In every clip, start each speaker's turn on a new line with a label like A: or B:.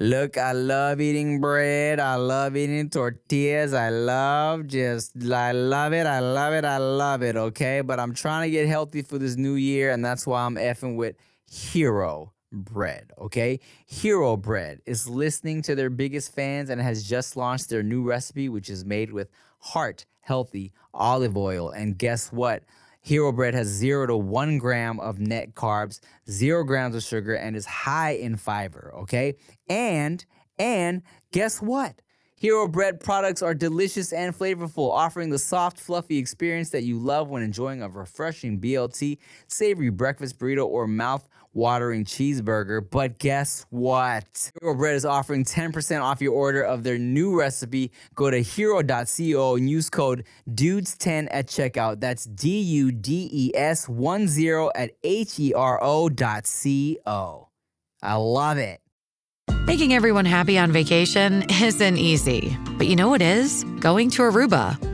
A: Look, I love eating bread. I love eating tortillas. I love just, I love it. I love it. I love it. Okay. But I'm trying to get healthy for this new year. And that's why I'm effing with Hero Bread. Okay. Hero Bread is listening to their biggest fans and has just launched their new recipe, which is made with heart healthy olive oil. And guess what? Hero Bread has zero to one gram of net carbs, zero grams of sugar, and is high in fiber. Okay, and and guess what? Hero Bread products are delicious and flavorful, offering the soft, fluffy experience that you love when enjoying a refreshing BLT, savory breakfast burrito, or mouth watering cheeseburger. But guess what? Hero Bread is offering 10% off your order of their new recipe. Go to hero.co and use code DUDES10 at checkout. That's D U D E S 1 0 at H E R O dot C O. I love it.
B: Making everyone happy on vacation isn't easy, but you know what is? Going to Aruba.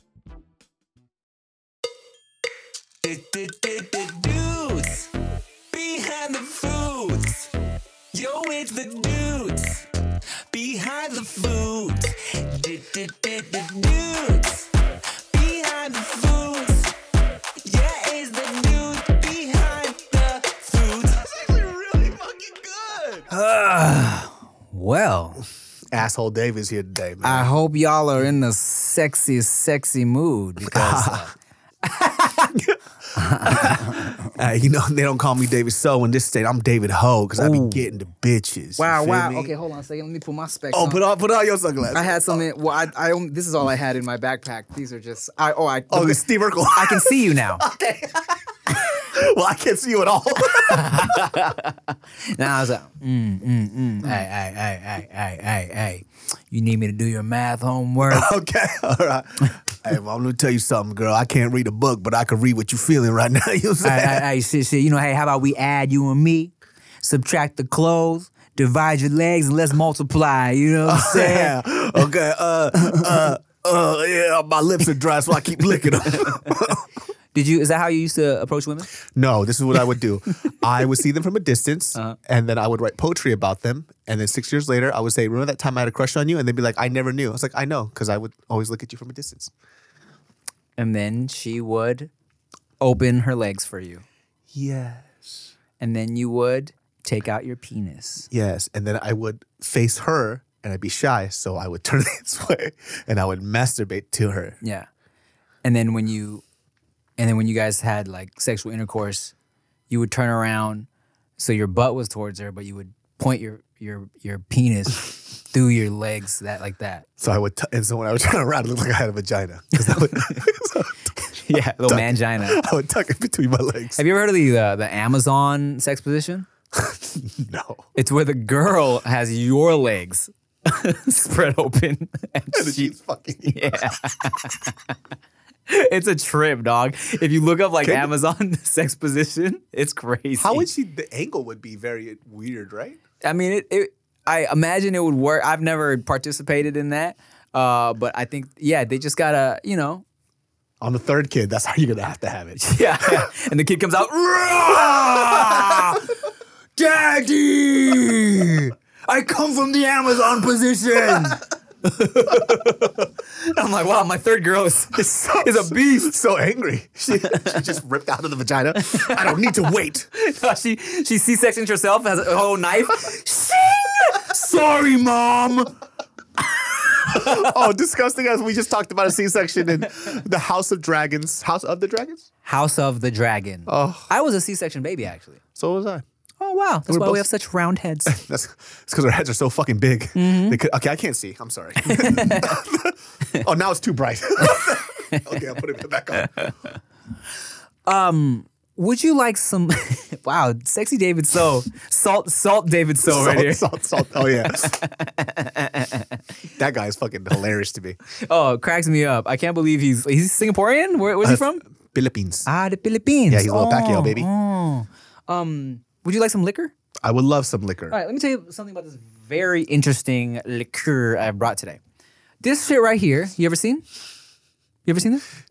C: Dudes behind the foods. Yo, it's the dudes behind the foods. Dudes behind the foods. Yeah, it's the dudes behind the foods. That's actually really fucking good.
A: Well,
D: Asshole Dave is here today, man.
A: I hope y'all are in the sexy, sexy mood because uh,
D: Uh, you know, they don't call me David So in this state. I'm David Ho because I be
A: Ooh.
D: getting the bitches. you
A: wow,
D: feel
A: wow.
D: me?
A: Okay, hold on a second. Let me put my specs
D: Oh,
A: on.
D: put on put on your sunglasses.
A: I had something. Well, I, I only, this is all I had in my backpack. These are just. I oh I.
D: Oh, the Steve Urkel.
A: I can see you now.
D: well, I can't see you at all.
A: Now I was like, mm, mm, mm. Hey, hey, hey, hey, hey, hey, hey. You need me to do your math homework?
D: okay, all right. Hey, well, I'm gonna tell you something, girl. I can't read a book, but I can read what you're feeling right now. You know what I'm
A: hey,
D: saying?
A: hey, hey, shit, shit. You know, hey, how about we add you and me, subtract the clothes, divide your legs, and let's multiply. You know what I'm saying?
D: Yeah. Okay. Uh. Uh. Uh. Yeah. My lips are dry, so I keep licking them.
A: Did you? Is that how you used to approach women?
D: No, this is what I would do. I would see them from a distance,
A: Uh-huh.
D: and then I would write poetry about them. And then six years later, I would say, "Remember that time I had a crush on you?" And they'd be like, "I never knew." I was like, "I know," because I would always look at you from a distance.
A: And then she would open her legs for you,
D: Yes,
A: and then you would take out your penis.
D: yes. And then I would face her, and I'd be shy, so I would turn this way, and I would masturbate to her.
A: Yeah. And then when you and then when you guys had like sexual intercourse, you would turn around so your butt was towards her, but you would point your your your penis through your legs that like that.
D: So I would, t- and so when I would turn around, it looked like I had a vagina I would, so
A: Yeah, little mangina.
D: I would tuck it between my legs.
A: Have you ever heard of the uh, the Amazon sex position?
D: no,
A: It's where the girl has your legs spread open and she,
D: she's fucking.
A: yeah. it's a trip, dog. If you look up like
D: Can-
A: Amazon sex position, it's crazy.
D: How would she? The angle would be very weird, right?
A: I mean, it, it. I imagine it would work. I've never participated in that, uh, but I think yeah, they just gotta, you know,
D: On the third kid, that's how you're gonna have to have it.
A: yeah. and the kid comes out, Daddy, I come from the Amazon position. I'm like, wow, my third girl is is, is a beast.
D: so angry. She, she just ripped out of the vagina. I don't need to wait.
A: she she C-sections herself, has a whole knife. Sorry, mom.
D: oh, disgusting as we just talked about a C-section in the House of Dragons. House of the Dragons?
A: House of the Dragon.
D: Oh.
A: I was a C-section baby actually.
D: So was I.
A: Oh wow, that's
D: We're
A: why
D: both-
A: we have such round heads.
D: That's because our heads are so fucking big.
A: Mm-hmm.
D: They could, okay, I can't see. I'm sorry. oh, now it's too bright. okay, I'll put it back on.
A: Would you like some? wow, sexy David So, salt, salt David So right here.
D: Salt, salt, salt. Oh yeah, that guy is fucking hilarious to me.
A: Oh, it cracks me up. I can't believe he's he's Singaporean. Where, where's he from?
D: Philippines.
A: Ah, the Philippines.
D: Yeah, he's a little Pacquiao, baby.
A: oh. Um, would you like some liquor?
D: I would love some liquor.
A: All right, let me tell you something about this very interesting liqueur I brought today. This shit right here, you ever seen? You ever seen this?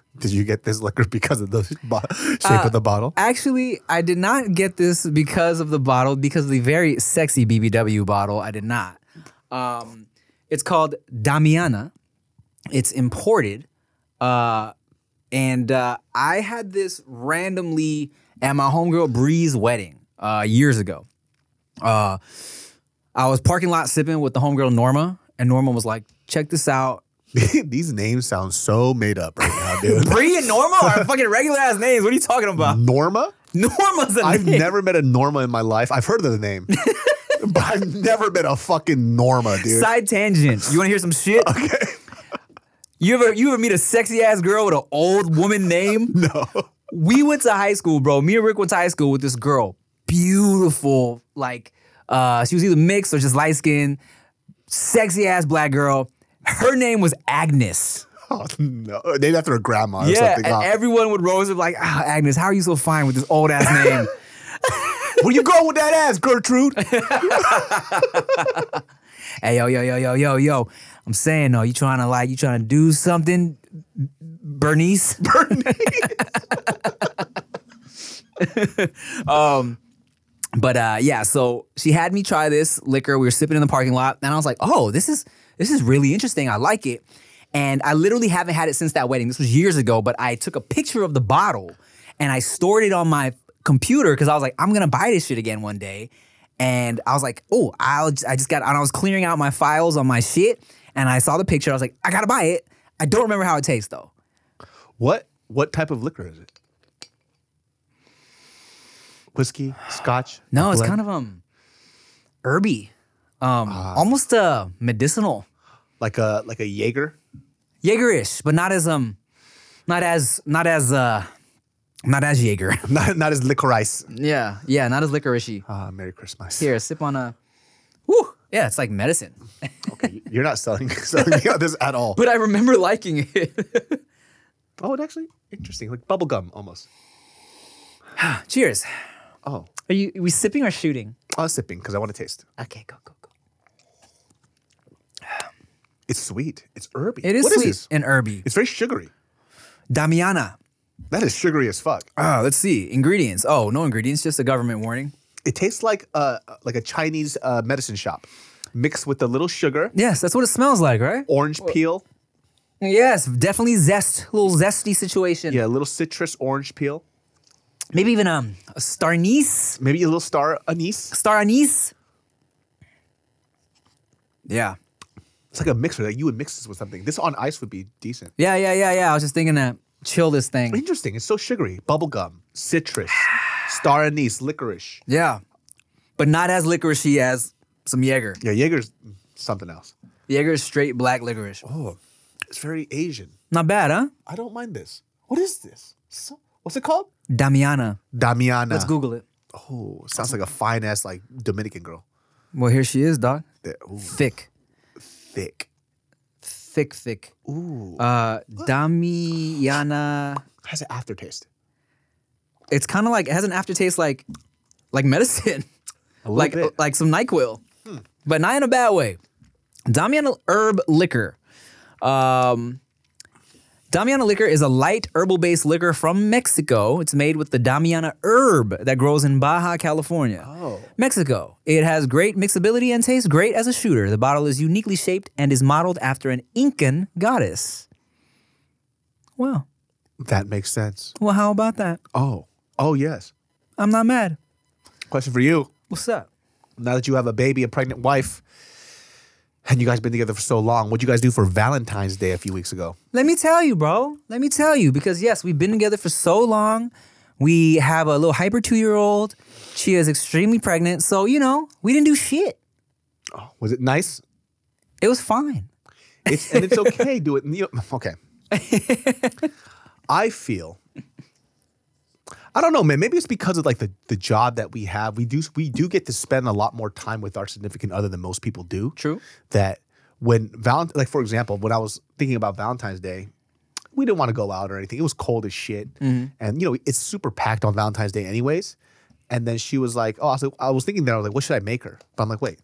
D: Did you get this liquor because of the bo- shape of the bottle?
A: Actually, I did not get this because of the bottle, because of the very sexy BBW bottle. I did not. Um, it's called Damiana. It's imported. Uh, and uh, I had this randomly at my homegirl Bree's wedding uh, years ago. Uh, I was parking lot sipping with the homegirl Norma, and Norma was like, check this out.
D: These names sound so made up right now, dude.
A: Bree and Norma are fucking regular ass names. What are you talking about?
D: Norma?
A: Norma's a
D: I've
A: name.
D: never met a Norma in my life. I've heard of the name, but I've never met a fucking Norma, dude.
A: Side tangent. You want to hear some shit?
D: Okay.
A: You ever you ever meet a sexy ass girl with an old woman name?
D: No.
A: We went to high school, bro. Me and Rick went to high school with this girl. Beautiful, like uh, she was either mixed or just light skinned. Sexy ass black girl. Her name was Agnes.
D: Oh, no. Named after a grandma or
A: yeah,
D: something.
A: and
D: huh?
A: everyone would rose up like, ah, Agnes, how are you so fine with this old ass name?
D: Where you going with that ass, Gertrude?
A: hey, yo, yo, yo, yo, yo, yo. I'm saying though, you trying to like, you trying to do something, Bernice? um, but uh, yeah, so she had me try this liquor. We were sipping in the parking lot, and I was like, "Oh, this is this is really interesting. I like it." And I literally haven't had it since that wedding. This was years ago, but I took a picture of the bottle and I stored it on my computer because I was like, "I'm gonna buy this shit again one day." And I was like, "Oh, I'll." I just got. And I was clearing out my files on my shit, and I saw the picture. I was like, "I gotta buy it." I don't remember how it tastes though.
D: What what type of liquor is it? Whiskey, scotch?
A: No, it's
D: blend?
A: kind of um, herby, um, almost uh medicinal.
D: like a like a Jaeger.
A: Jaegerish, but not as um, not as not as uh, not as Jaeger.
D: Not not as licorice.
A: yeah, yeah, not as licorishy.
D: Ah, Merry Christmas.
A: Here, sip on a. Woo! Yeah, it's like medicine.
D: Okay, you're not selling selling me on this at all.
A: But I remember liking it.
D: Oh, it's actually interesting, like bubble gum almost.
A: Cheers.
D: Oh,
A: Are you are we sipping or shooting?
D: I was sipping because I want to taste.
A: Okay, go go go.
D: It's sweet. It's herby.
A: It is
D: What
A: sweet
D: this?
A: and herby.
D: It's very sugary.
A: Damiana.
D: That is sugary as fuck.
A: Ah, let's see ingredients. Oh, no ingredients, just a government warning.
D: It tastes like uh like a Chinese uh, medicine shop, mixed with a little sugar,
A: Yes, that's what it smells like, right?
D: orange peel.
A: Yes, definitely zest, a little zesty situation.
D: Yeah, a little citrus orange peel.
A: Maybe even um, a star anise.
D: Maybe a little star anise.
A: Star anise. Yeah.
D: It's like a mixer. Like you would mix this with something. This on ice would be decent.
A: Yeah, yeah, yeah, yeah. I was just thinking that chill this thing.
D: Interesting. It's so sugary. Bubblegum, citrus, star anise, licorice.
A: Yeah. But not as licoricey as some Jaeger.
D: Yeah, Jaeger's something else.
A: Jaeger is straight black licorice.
D: Oh, it's very Asian.
A: Not bad, huh?
D: I don't mind this. What is this? So, what's it called?
A: Damiana.
D: Damiana.
A: Let's Google it.
D: Oh, sounds like a fine ass like Dominican girl.
A: Well, here she is, dog.
D: Ooh,
A: Thick.
D: thick.
A: Thick, thick.
D: Ooh,
A: Uh, Damiana.
D: has an aftertaste.
A: It's kind of like it has an aftertaste like like medicine. Like
D: bit.
A: like some Nyquil, but not in a bad way. Damiana herb liquor. Um, Damiana liquor is a light herbal-based liquor from Mexico. It's made with the Damiana herb that grows in Baja California,
D: Oh.
A: Mexico. It has great mixability and tastes great as a shooter. The bottle is uniquely shaped and is modeled after an Incan goddess. Well,
D: That makes sense.
A: well, how about that?
D: Oh, oh yes.
A: I'm not mad.
D: Question for you.
A: What's up?
D: Now that you have a baby, a pregnant wife, And you guys been together for so long. What'd you guys do for Valentine's Day a few weeks ago?
A: Let me tell you, bro. Let me tell you, because yes, we've been together for so long. We have a little hyper two year old. She is extremely pregnant. So, you know, we didn't do shit.
D: Oh, Was it nice?
A: It was fine.
D: It's and it's okay. do it. Okay. I feel. I don't know, man. Maybe it's because of like the the job that we have. We do we do get to spend a lot more time with our significant other than most people do.
A: True.
D: That when Valentine, like for example, when I was thinking about Valentine's Day, we didn't want to go out or anything. It was cold as shit, mm-hmm. and you know it's super packed on Valentine's Day, anyways. And then she was like, "Oh, I was, like, I was thinking that I was like, what should I make her?" But I'm like, wait,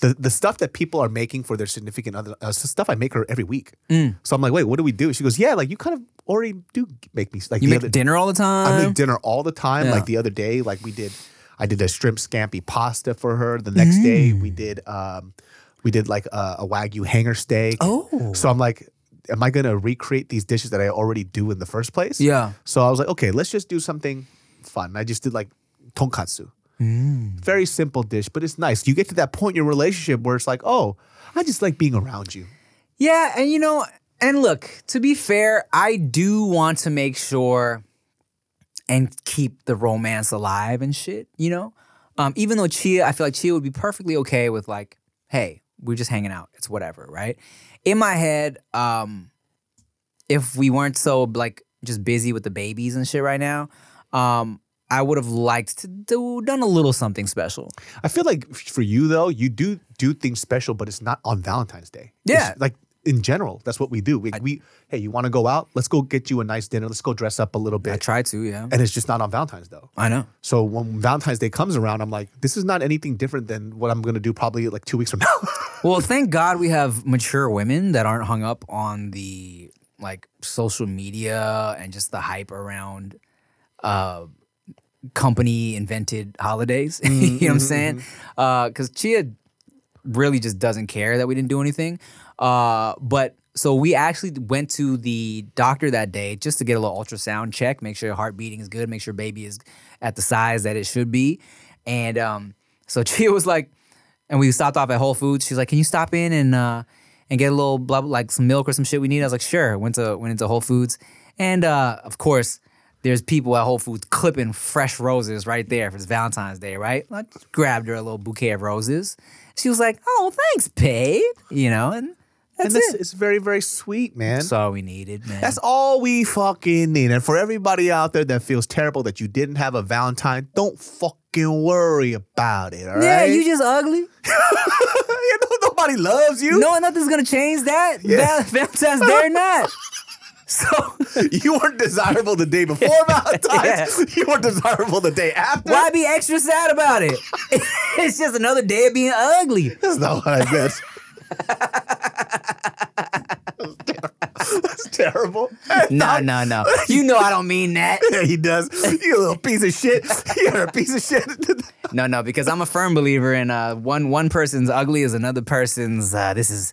D: the the stuff that people are making for their significant other, uh, stuff I make her every week. So I'm like, wait, what do we do? She goes, yeah, like you kind of already do make me like
A: You make
D: other-
A: dinner all the time.
D: I make dinner all the time.
A: Yeah.
D: Like the other day, like we did, I did a shrimp scampi pasta for her. The next day,
A: Mm.
D: we did, um, we did like a, a wagyu hanger steak.
A: Oh.
D: so I'm like, am I gonna recreate these dishes that I already do in the first place?
A: Yeah.
D: So I was like, okay, let's just do something fun. I just did like tonkatsu.
A: Mm.
D: Very simple dish, but it's nice. You get to that point in your relationship where it's like, oh, I just like being around you.
A: Yeah, and you know, and look, to be fair, I do want to make sure and keep the romance alive and shit, you know? Um, even though Chia, I feel like Chia would be perfectly okay with like, hey, we're just hanging out. It's whatever, right? In my head, um, if we weren't so like just busy with the babies and shit right now, um, I would have liked to do done a little something special.
D: I feel like for you though, you do do things special, but it's not on Valentine's Day. It's
A: Yeah.
D: like in general, that's what we do. We, we hey, you want to go out? Let's go get you a nice dinner. Let's go dress up a little bit.
A: I try to, yeah.
D: and it's just not on Valentine's though.
A: I know.
D: So when Valentine's Day comes around, I'm like, this is not anything different than what I'm gonna do probably like two weeks from now.
A: Well, thank God we have mature women that aren't hung up on the like social media and just the hype around uh company invented holidays. you know what I'm saying? Uh cuz Chia really just doesn't care that we didn't do anything. Uh but so we actually went to the doctor that day just to get a little ultrasound check, make sure your heart beating is good, make sure baby is at the size that it should be. And um so Chia was like and we stopped off at Whole Foods. She's like, "Can you stop in and uh, and get a little blah, blah like some milk or some shit we need?" I was like, "Sure." Went to went into Whole Foods, and uh, of course, there's people at Whole Foods clipping fresh roses right there for Valentine's Day, right? I grabbed her a little bouquet of roses. She was like, "Oh, thanks, babe," you know, and that's
D: and it's,
A: it.
D: it's very, very sweet, man.
A: That's all we needed, man.
D: That's all we fucking need. And for everybody out there that feels terrible that you didn't have a Valentine, don't fucking worry about it. All right?
A: yeah, you just ugly.
D: You know, nobody loves you.
A: No, nothing's gonna change that.
D: Yeah.
A: Val- Valentine's Day or not. So
D: You weren't desirable the day before Valentine's. You weren't desirable the day after.
A: why be extra sad about it? it's just another day of being ugly.
D: That's not what I meant. That's terrible.
A: No, no, no. You know I don't mean that.
D: Yeah, he does. You little piece of shit. You're a piece of shit.
A: No, no, because I'm a firm believer in uh, one one person's ugly is another person's. Uh, this is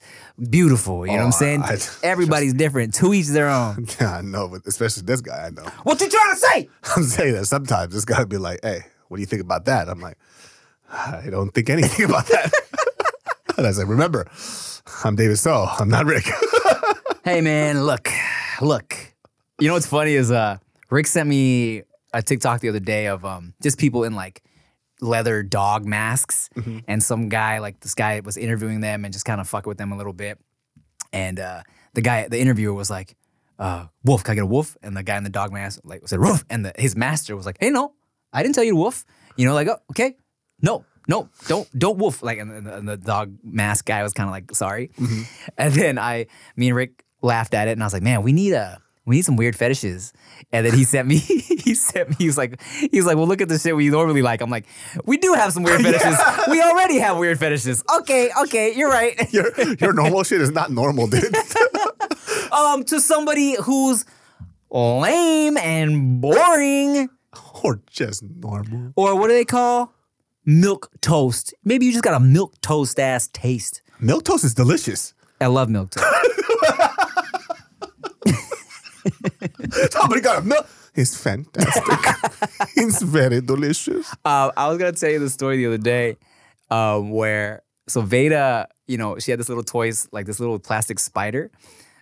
A: beautiful. You know what I'm
D: Oh,
A: saying?
D: I-
A: Everybody's different. To each their own.
D: yeah, I know, but especially this guy, I know.
A: What you trying to say?
D: I'm saying that sometimes this guy would be like, hey, what do you think about that? I'm like, I don't think anything about that. and I said, remember, I'm David So. I'm not Rick.
A: Hey man, look, look. You know what's funny is uh, Rick sent me a TikTok the other day of um just people in like leather dog masks, and some guy like this guy was interviewing them and just kind of fucking with them a little bit, and uh, the guy, the interviewer was like, uh, "Wolf, can I get a wolf?" And the guy in the dog mask like said, "Woof," and the, his master was like, "Hey, no, I didn't tell you to woof." You know, like, oh, okay, no, no, don't, don't woof. Like, and the, and the dog mask guy was kind of like, sorry. And then I, me and Rick laughed at it, and I was like, man, we need a, we need some weird fetishes. And then he sent me, he sent me, he was like, he was like, well, look at the shit we normally like. I'm like, we do have some weird fetishes. We already have weird fetishes. Okay, okay, you're right.
D: your, your normal shit is not normal, dude.
A: um, to somebody who's lame and boring,
D: or just normal.
A: or what do they call? Milk toast. Maybe you just got a milk toast ass taste.
D: Milk toast is delicious.
A: I love milk toast.
D: Somebody got a milk. It's fantastic. it's very delicious.
A: Uh, I was gonna tell you the story the other day, um, where so Veda, you know, she had this little toys, like this little plastic spider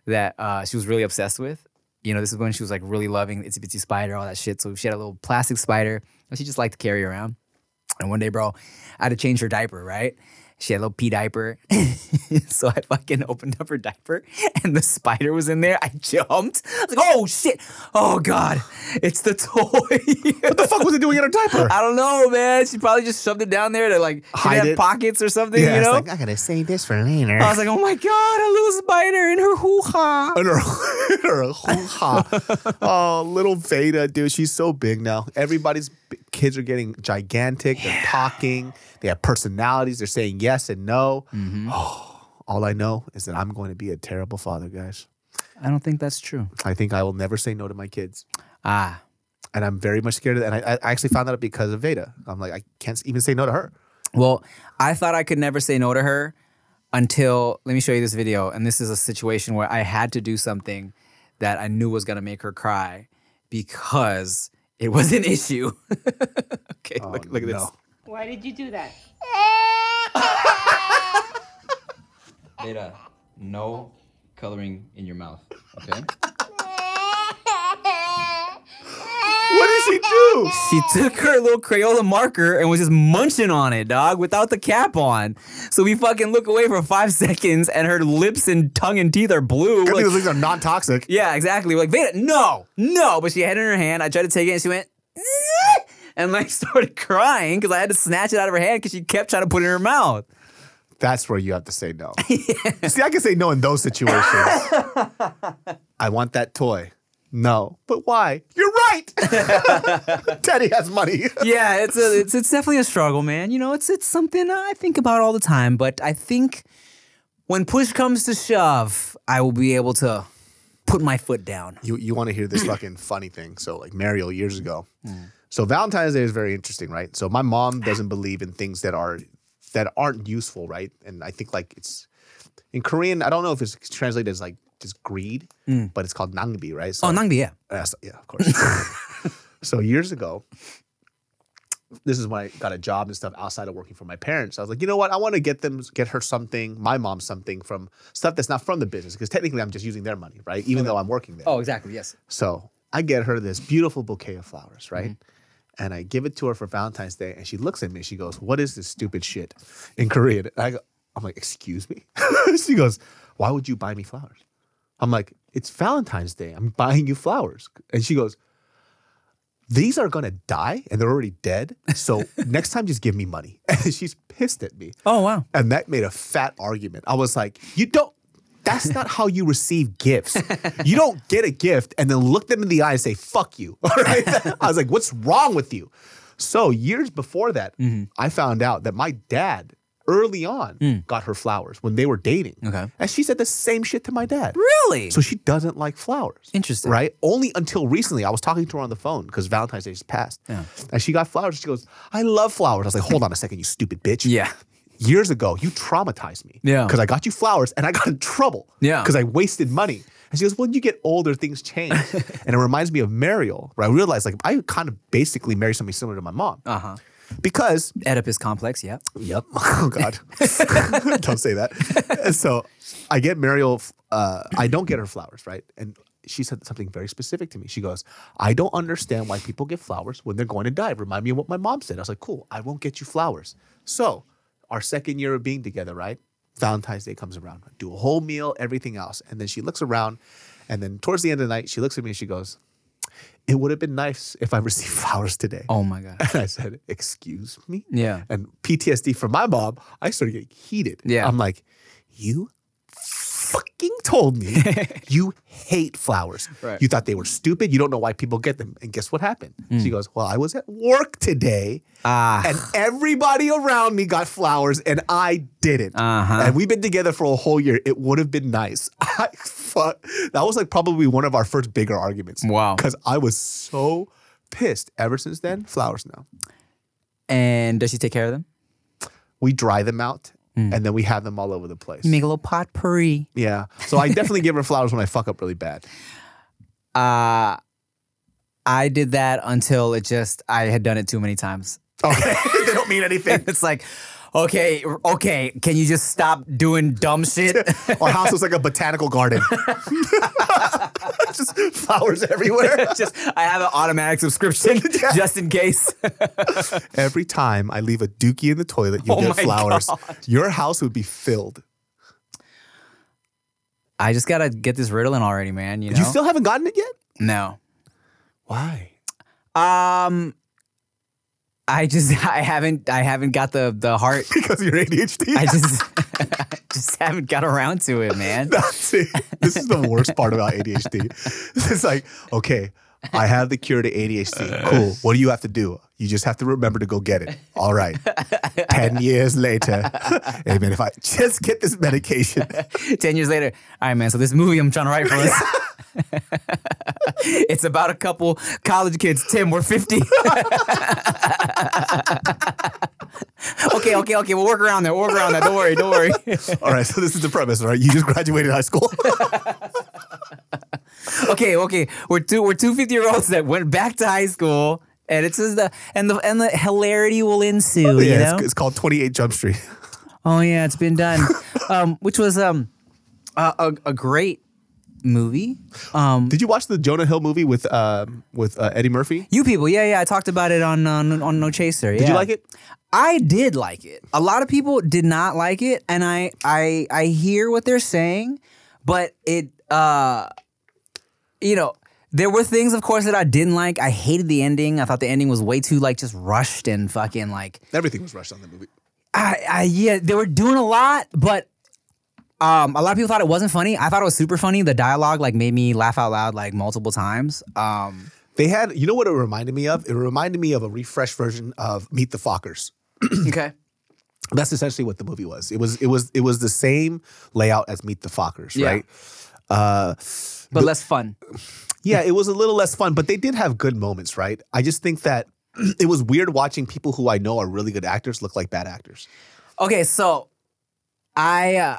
A: that uh, she was really obsessed with. You know, this is when she was like really loving Itsy Bitsy Spider, all that shit. So she had a little plastic spider that she just liked to carry around. And one day, bro, I had to change her diaper, right? She had a little pee diaper. so I fucking opened up her diaper and the spider was in there. I jumped. I was like, oh shit. Oh God. It's the toy.
D: What the fuck was it doing in her diaper?
A: I don't know, man. She probably just shoved it down there to like
D: Hide it.
A: pockets or something,
D: yeah,
A: you know?
D: like I gotta save this for later.
A: I was like, oh my God, a little spider in her hoo ha.
D: And her, her hoo-ha. oh, little Veda, dude, she's so big now. Everybody's kids are getting gigantic. They're talking. They have personalities. They're saying yes and no. Oh, all I know is that I'm going to be a terrible father, guys.
A: I don't think that's true.
D: I think I will never say no to my kids.
A: Ah.
D: And I'm very much scared of that. And I, I actually found that out because of Veda. I'm like, I can't even say no to her.
A: Well, I thought I could never say no to her until let me show you this video. And this is a situation where I had to do something that I knew was gonna make her cry because it was an issue. okay, look, look at this.
D: No.
E: Why did you do that?
A: Veda, no coloring in your mouth. Okay.
D: What did she do?
A: She took her little Crayola marker and was just munching on it, dog, without the cap on. So we fucking look away for five seconds, and her lips and tongue and teeth are blue.
D: I
A: We're like,
D: those things are non toxic.
A: yeah, exactly. We're like, Veda, no, no. But she had it in her hand. I tried to take it, and she went, and like started crying because I had to snatch it out of her hand because she kept trying to put it in her mouth.
D: That's where you have to say no. See, I can say no in those situations. I want that toy. No. But why? You're right. Teddy has money.
A: yeah, it's a, it's it's definitely a struggle, man. You know, it's it's something I think about all the time. But I think when push comes to shove, I will be able to put my foot down.
D: You you want to hear this fucking funny thing? So like Mario years ago. Mm. So Valentine's Day is very interesting, right? So my mom doesn't believe in things that are that aren't useful, right? And I think like it's in Korean. I don't know if it's translated as like just greed, mm. but it's called nangbi, right? So,
A: Oh, Nangbi, yeah.
D: Uh, yes, yeah, of course. so years ago, this is when I got a job and stuff outside of working for my parents. I was like, you know what? I want to get them, get her something, my mom something from stuff that's not from the business because technically I'm just using their money, right? Even though I'm working there.
A: Oh, exactly. Yes.
D: So I get her this beautiful bouquet of flowers, right? Mm-hmm. And I give it to her for Valentine's Day, and she looks at me. and She goes, "What is this stupid shit?" In Korean, and I go, I'm like, "Excuse me." she goes, "Why would you buy me flowers?" I'm like, "It's Valentine's Day. I'm buying you flowers." And she goes, "These are gonna die, and they're already dead. So next time, just give me money." And she's pissed at me.
A: Oh, wow.
D: And that made a fat argument. I was like, you don't, that's not how you receive gifts. You don't get a gift and then look them in the eye and say, fuck you. All right. I was like, what's wrong with you? So years before that,
A: Mm-hmm.
D: I found out that my dad early on got her flowers when they were dating.
A: Mm. Okay.
D: And she said the same shit to my dad.
A: Really?
D: So she doesn't like flowers.
A: Interesting.
D: Right? Only until recently, I was talking to her on the phone because Valentine's Day just passed.
A: Yeah.
D: And she got flowers. She goes, I love flowers. I was like, hold on a second, you stupid bitch
A: yeah.
D: Years ago, you traumatized me.
A: Yeah.
D: Because I got you flowers and I got in trouble.
A: Yeah.
D: Because I wasted money. And she goes, When you get older, things change. and it reminds me of Mariel, where I realized like I kind of basically married somebody similar to my mom.
A: Uh huh.
D: Because
A: Oedipus complex. Yeah.
D: Yep. Oh God. don't say that. And so I get Mariel. Uh, I don't get her flowers, right? And she said something very specific to me. She goes, "I don't understand why people get flowers when they're going to die." Remind me of what my mom said. I was like, "Cool. I won't get you flowers." So our second year of being together, right? Valentine's Day comes around. Do a whole meal, everything else, and then she looks around, and then towards the end of the night, she looks at me and she goes, "It would have been nice if I received flowers today."
A: Oh my god.
D: And I said, "Excuse me."
A: Yeah.
D: And PTSD from my mom, I started getting heated.
A: Yeah.
D: I'm like, you fucking told me you hate flowers.
A: Right.
D: You thought they were stupid. You don't know why people get them. And guess what happened? She goes, Well, I was at work today
A: Ah.
D: and everybody around me got flowers and I didn't.
A: Uh-huh.
D: And we've been together for a whole year. It would have been nice. I fuck. That was like probably one of our first bigger arguments.
A: Wow.
D: Because I was so pissed. Ever since then, flowers now.
A: And does she take care of them?
D: we dry them out and then we have them all over the place.
A: You make a little potpourri.
D: yeah. So I definitely give her flowers when I fuck up really bad.
A: Uh I did that until it just I had done it too many times.
D: Okay. they don't mean anything.
A: it's like, Okay, okay. Can you just stop doing dumb shit?
D: Our house was like a botanical garden. just flowers everywhere.
A: just I have an automatic subscription just in case.
D: Every time I leave a dookie in the toilet, you'll
A: Oh
D: get flowers.
A: God.
D: Your house would be filled.
A: I just gotta get this Ritalin already, man. You know?
D: You still haven't gotten it yet?
A: no.
D: Why?
A: Um, I just I haven't I haven't got the the heart.
D: Because of your ADHD.
A: I just just haven't got around to it, man.
D: That's it. This is the worst part about ADHD. It's like, okay, I have the cure to ADHD. Cool. What do you have to do? You just have to remember to go get it. All right. 10 years later. hey, man, if I just get this medication,
A: Ten years later, all right, man. So this movie I'm trying to write for us. it's about a couple college kids. Tim, we're 50. okay, okay, okay. We'll work around that. We'll work around that. Don't worry, don't worry.
D: all right, so this is the premise, all right? You just graduated high school.
A: okay, okay. We're two we're two 50 year olds that went back to high school. And it's just the and the and the hilarity will ensue, you
D: yeah,
A: know.
D: it's, it's called 28 Jump Street.
A: Oh yeah, it's been done. um, which was um a, a, a great movie. Um,
D: Did you watch the Jonah Hill movie with um with uh, Eddie Murphy?
A: you people, yeah, yeah. I talked about it on on, on No Chaser.
D: Did you like it?
A: I did like it. A lot of people did not like it, and I I I hear what they're saying, but it uh you know there were things, of course, that I didn't like. I hated the ending. I thought the ending was way too like just rushed and fucking like
D: Everything was rushed on the movie.
A: I, I yeah, they were doing a lot, but um, a lot of people thought it wasn't funny. I thought it was super funny. The dialogue like made me laugh out loud like multiple times. Um,
D: They had, you know what it reminded me of? It reminded me of a refresh version of Meet the Fockers.
A: okay.
D: That's essentially what the movie was. It was it was it was the same layout as Meet the Fockers,
A: Yeah.
D: right? Uh,
A: But less fun.
D: yeah, it was a little less fun, but they did have good moments, right? I just think that it was weird watching people who I know are really good actors look like bad actors.
A: Okay, so I uh,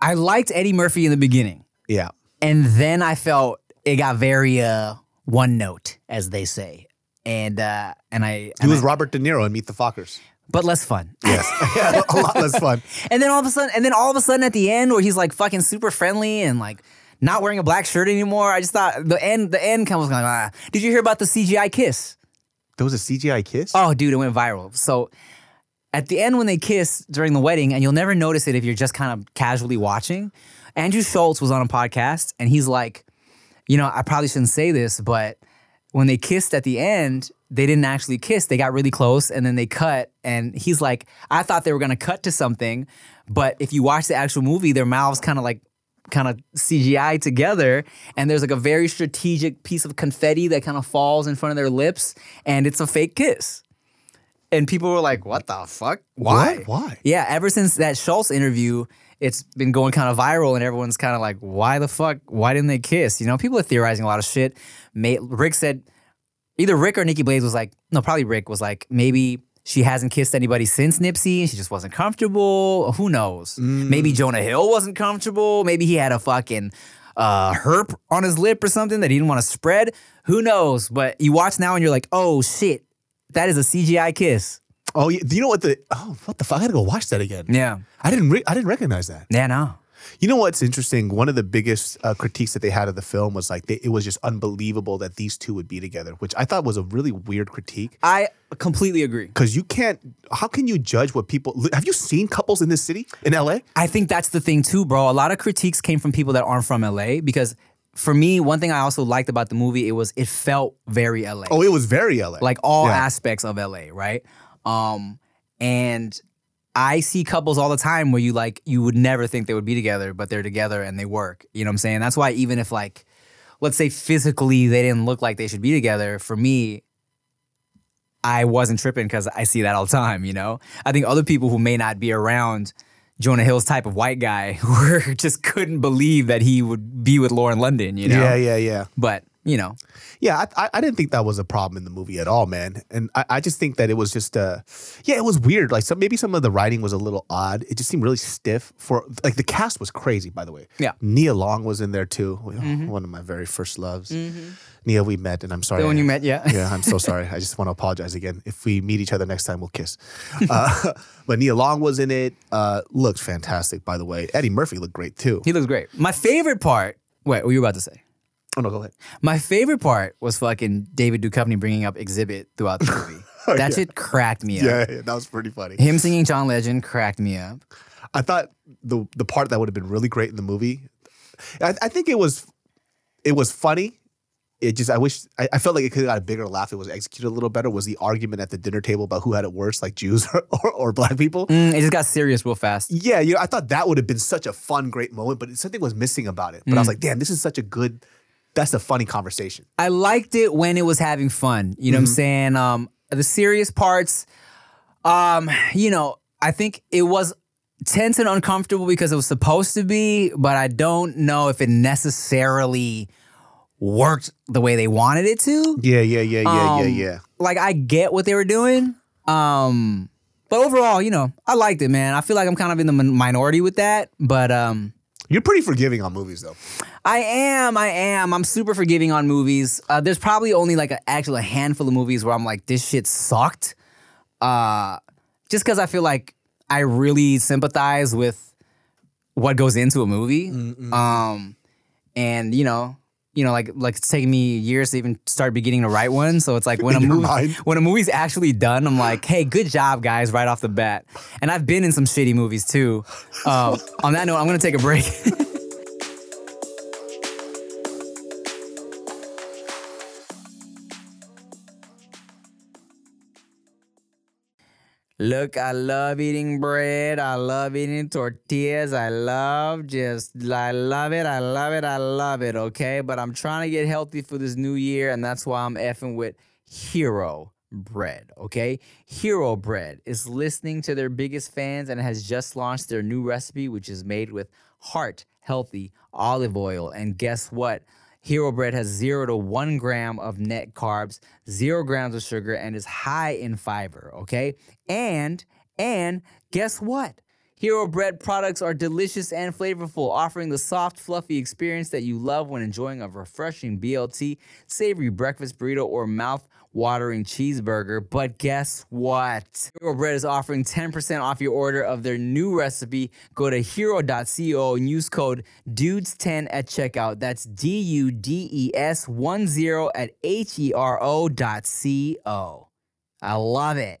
A: I liked Eddie Murphy in the beginning,
D: Yeah.
A: and then I felt it got very uh one note, as they say, and uh, and I
D: He
A: and
D: was
A: I-
D: Robert De Niro in Meet the Fockers.
A: but less fun.
D: Yes. yeah, a lot less fun.
A: And then all of a sudden, and then all of a sudden at the end, where he's like fucking super friendly and like not wearing a black shirt anymore. I just thought the end, the end kind of was like, ah. Did you hear about the CGI kiss?
D: There was a CGI kiss?
A: Oh, dude, it went viral. So at the end, when they kiss during the wedding, and you'll never notice it if you're just kind of casually watching, Andrew Schulz was on a podcast and he's like, you know, I probably shouldn't say this, but when they kissed at the end, they didn't actually kiss. They got really close and then they cut. And he's like, I thought they were gonna cut to something, but if you watch the actual movie, their mouths kind of like kind of CGI together, and there's like a very strategic piece of confetti that kind of falls in front of their lips, and it's a fake kiss. And people were like, "What the fuck? Why?
D: What? Why?
A: Yeah, ever since that Schulz interview, it's been going kind of viral, and everyone's kind of like, "Why the fuck? Why didn't they kiss?" You know, people are theorizing a lot of shit. May- Rick said, either Rick or Nikki Blaze was like, no, probably Rick was like, maybe she hasn't kissed anybody since Nipsey, and she just wasn't comfortable. Who knows? Maybe Jonah Hill wasn't comfortable. Maybe he had a fucking uh, herp on his lip or something that he didn't want to spread. Who knows? But you watch now, and you're like, oh shit, that is a CGI kiss.
D: Oh, yeah. Do you know what the? Oh, what the fuck? I gotta go watch that again.
A: Yeah.
D: I didn't. Re- I didn't recognize that.
A: Yeah, no.
D: You know what's interesting? One of the biggest uh, critiques that they had of the film was like they, it was just unbelievable that these two would be together, which I thought was a really weird critique.
A: I completely agree.
D: Because you can't. How can you judge what people? Have you seen couples in this city in LA?
A: I think that's the thing too, bro. A lot of critiques came from people that aren't from LA because for me, one thing I also liked about the movie, it was it felt very LA.
D: Oh, it was very LA.
A: like all
D: Yeah.
A: aspects of LA, right? Um, and I see couples all the time where you like you would never think they would be together, but they're together and they work. You know what I'm saying? That's why even if like, let's say physically they didn't look like they should be together, for me, I wasn't tripping because I see that all the time. You know, I think other people who may not be around. Jonah Hill's type of white guy who just couldn't believe that he would be with Lauren London, you know?
D: yeah, yeah, yeah.
A: But you know,
D: Yeah, I, I, didn't think that was a problem in the movie at all, man. And I, I just think that it was just, uh, yeah, it was weird. Like some, maybe some of the writing was a little odd. It just seemed really stiff. For like the cast was crazy, by the way.
A: Yeah.
D: Nia Long was in there too. One of my very first loves. Nia, we met, and I'm sorry.
A: the one you met, yeah.
D: yeah, I'm so sorry. I just want to apologize again. If we meet each other next time, we'll kiss. Uh, but Nia Long was in it. Uh, looked fantastic, by the way. Eddie Murphy looked great too.
A: He looks great. My favorite part. Wait, what were you about to say?
D: Oh no, go ahead.
A: My favorite part was fucking David Duchovny bringing up Xzibit throughout the movie. that shit cracked me up.
D: Yeah, yeah, that was pretty funny.
A: Him singing John Legend cracked me up.
D: I thought the the part that would have been really great in the movie. I, I think it was it was funny. It just I wish I, I felt like it could have got a bigger laugh. It was executed a little better. Was the argument at the dinner table about who had it worse, like Jews or, or, or black people?
A: Mm, it just got serious real fast.
D: Yeah, you know, I thought that would have been such a fun, great moment, but something was missing about it. But I was like, damn, this is such a good. That's a funny conversation.
A: I liked it when it was having fun. You know what I'm saying? Um, the serious parts, um, you know, I think it was tense and uncomfortable because it was supposed to be, but I don't know if it necessarily worked the way they wanted it to.
D: Yeah, yeah, yeah, yeah,
A: Um,
D: yeah, yeah.
A: Like I get what they were doing. Um, but overall, you know, I liked it, man. I feel like I'm kind of in the minority with that, but um
D: You're pretty forgiving on movies, though.
A: I am, I am. I'm super forgiving on movies. Uh, there's probably only like a, actually a handful of movies where I'm like, this shit sucked. Uh, just because I feel like I really sympathize with what goes into a movie. Um, and you know, you know, like like it's taken me years to even start beginning to write one. So it's like when a movie
D: mind?
A: when a movie's actually done, I'm like, hey, good job, guys, right off the bat. And I've been in some shitty movies too. Uh, on that note, I'm gonna take a break. Look, I love eating bread. I love eating tortillas. I love just, I love it. I love it. I love it. Okay. But I'm trying to get healthy for this new year. And that's why I'm effing with Hero Bread. Okay. Hero Bread is listening to their biggest fans and has just launched their new recipe, which is made with heart healthy olive oil. And guess what? Hero Bread has zero to one gram of net carbs, zero grams of sugar, and is high in fiber. Okay, and and guess what? Hero Bread products are delicious and flavorful, offering the soft, fluffy experience that you love when enjoying a refreshing BLT, savory breakfast burrito, or mouth watering cheeseburger. But guess what? Hero Bread is offering 10% off your order of their new recipe. Go to hero.co and use code DUDES10 at checkout. That's D U D E S 10 at H E R O dot C O. I love it.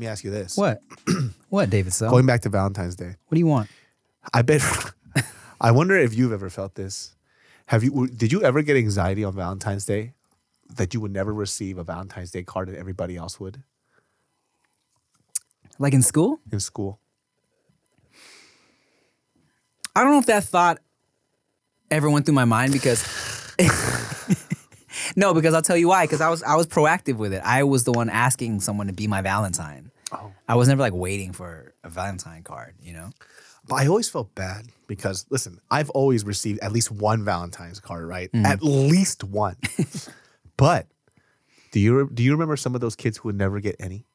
D: Me ask you this.
A: What? what, David? So,
D: Going back to Valentine's Day,
A: what do you want?
D: I bet. I wonder if you've ever felt this. Have you? Did you ever get anxiety on Valentine's Day that you would never receive a Valentine's Day card that everybody else would
A: Like in school?
D: in school?
A: I don't know if that thought ever went through my mind because no, because I'll tell you why. Because I was I was proactive with it. I was the one asking someone to be my Valentine.
D: Oh.
A: I was never like waiting for a Valentine card. You know.
D: But I always felt bad because listen, I've always received at least one Valentine's card, right? At least one. but do you do you remember some of those kids who would never get any?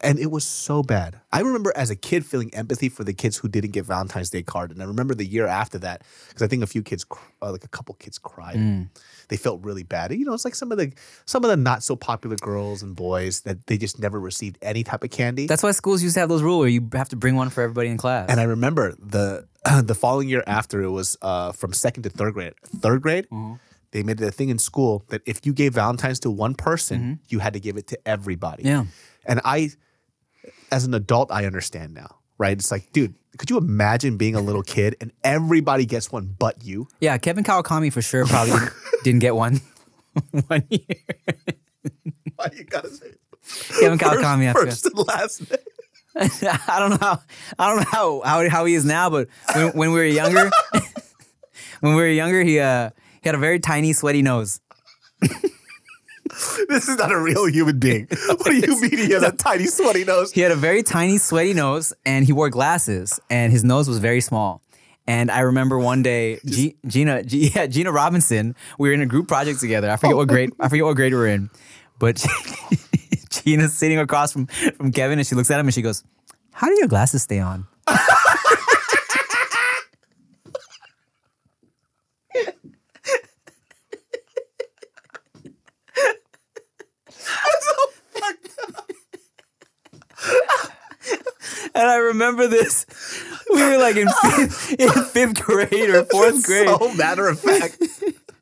D: and it was so bad. I remember as a kid feeling empathy for the kids who didn't get Valentine's Day card, and I remember the year after that because I think a few kids, uh, like a couple kids, cried.
A: Mm.
D: They felt really bad. You know, it's like some of the some of the not so popular girls and boys that they just never received any type of candy.
A: That's why schools used to have those rules where you have to bring one for everybody in class.
D: and I remember the the following year after it was uh, from second to third grade. Third grade,
A: Mm-hmm.
D: they made it a thing in school that if you gave Valentine's to one person, you had to give it to everybody.
A: Mm-hmm. Yeah.
D: And I, as an adult, I understand now, right? It's like, dude, could you imagine being a little kid and everybody gets one but you?
A: yeah, Kevin Kawakami for sure probably didn't, didn't get one one year.
D: Why you gotta say?
A: Kevin Kawakami, forgot.
D: first and last name.
A: I don't know how I don't know how how, how he is now, but when, when we were younger, when we were younger, he uh he had a very tiny, sweaty nose.
D: This is not a real human being. What do you mean he has a tiny sweaty nose?
A: He had a very tiny, sweaty nose, and he wore glasses, and his nose was very small. And I remember one day, G- Gina, G- yeah, Gina Robinson, we were in a group project together. I forget what oh. grade, I forget what grade we were in, but Gina's sitting across from from Kevin, and she looks at him and she goes, "How do your glasses stay on?" And I remember this. We were like in fifth, in fifth grade or fourth grade.
D: So matter of fact.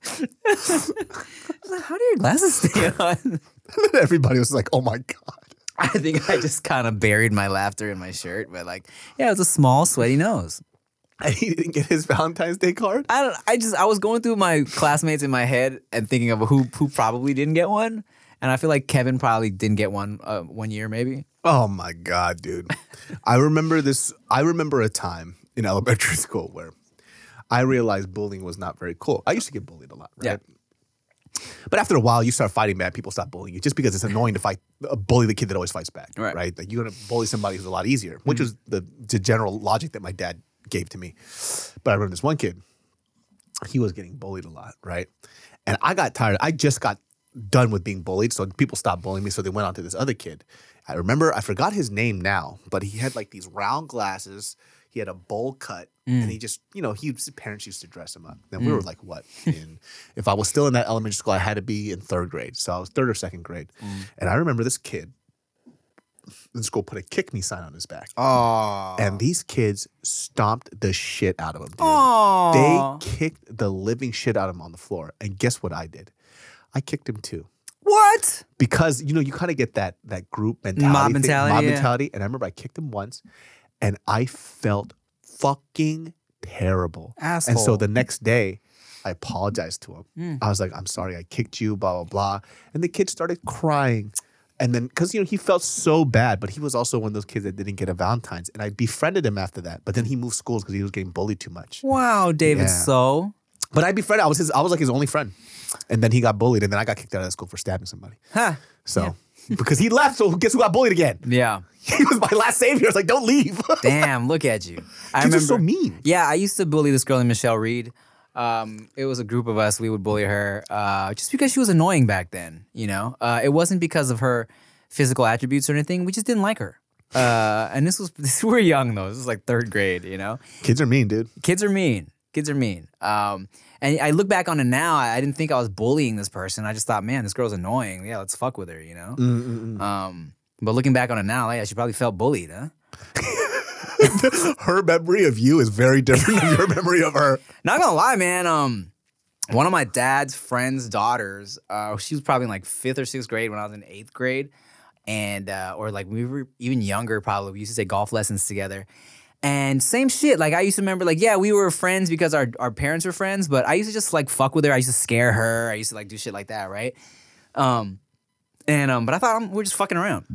A: How do your glasses stay on?
D: Everybody was like, oh my God.
A: I think I just kind of buried my laughter in my shirt, but like, yeah, it was a small, sweaty nose.
D: And he didn't get his Valentine's Day card?
A: I don't. I just I was going through my classmates in my head and thinking of who who probably didn't get one, and I feel like Kevin probably didn't get one uh, one year maybe.
D: Oh my God, dude. I remember this. I remember a time in elementary school where I realized bullying was not very cool. I used to get bullied a lot, right? But after a while, you start fighting back. People stop bullying you just because it's annoying to fight, uh, bully the kid that always fights back,
A: Right.
D: right? Like you're gonna bully somebody who's a lot easier, which was the, the general logic that my dad gave to me. But I remember this one kid, he was getting bullied a lot, right? And I got tired. I just got done with being bullied, so people stopped bullying me. So they went on to this other kid. I remember, I forgot his name now, but he had like these round glasses. He had a bowl cut, and he mm. just, you know, he his parents used to dress him up. And we were mm. like, what? In if I was still in that elementary school, I had to be in third grade, so I was third or second grade. Mm. And I remember this kid in school put a kick me sign on his back.
A: Oh,
D: And these kids stomped the shit out of him, dude.
A: Aw.
D: They kicked the living shit out of him on the floor. And guess what I did? I kicked him too.
A: What?
D: Because you know, you kind of get that that group mentality.
A: Mob
D: thing,
A: mentality,
D: mob
A: yeah.
D: mentality. And I remember I kicked him once and I felt fucking terrible. Asshole. And so the next day, I apologized to him.
A: Hmm.
D: I was like, I'm sorry, I kicked you, blah, blah, blah. And the kid started crying. And then, because, you know, he felt so bad, but he was also one of those kids that didn't get a Valentine's. And I befriended him after that. But then he moved schools because he was getting bullied too much.
A: Wow, David.
D: Yeah.
A: So
D: But I befriended, I was his, I was like his only friend. And then he got bullied. And then I got kicked out of school for stabbing somebody.
A: huh?
D: So, because he left, so guess who got bullied again?
A: Yeah.
D: He was my last savior. I was like, don't leave.
A: Damn, look at you. I
D: Kids
A: remember.
D: so mean.
A: Yeah, I used to bully this girl named Michelle Reed. Um, it was a group of us. We would bully her uh, just because she was annoying back then. You know, uh, it wasn't because of her physical attributes or anything. We just didn't like her. Uh, and this was this, we were young though. This was like third grade. You know,
D: Kids are mean, dude.
A: kids are mean. Kids are mean. Um, and I look back on it now. I I didn't think I was bullying this person. I just thought, man, this girl's annoying. Yeah, let's fuck with her. You know.
D: Mm,
A: Um, but looking back on it now, yeah, she probably felt bullied, huh?
D: Her memory of you is very different than your memory of her.
A: Not gonna lie, man. Um, one of my dad's friends' daughters, uh, she was probably in like fifth or sixth grade when I was in eighth grade, and uh, or like we were even younger. Probably we used to take golf lessons together, and same shit. Like I used to remember, like yeah, we were friends because our our parents were friends, but I used to just like fuck with her. I used to scare her. I used to like do shit like that, right? Um, and um, but I thought we're just fucking around.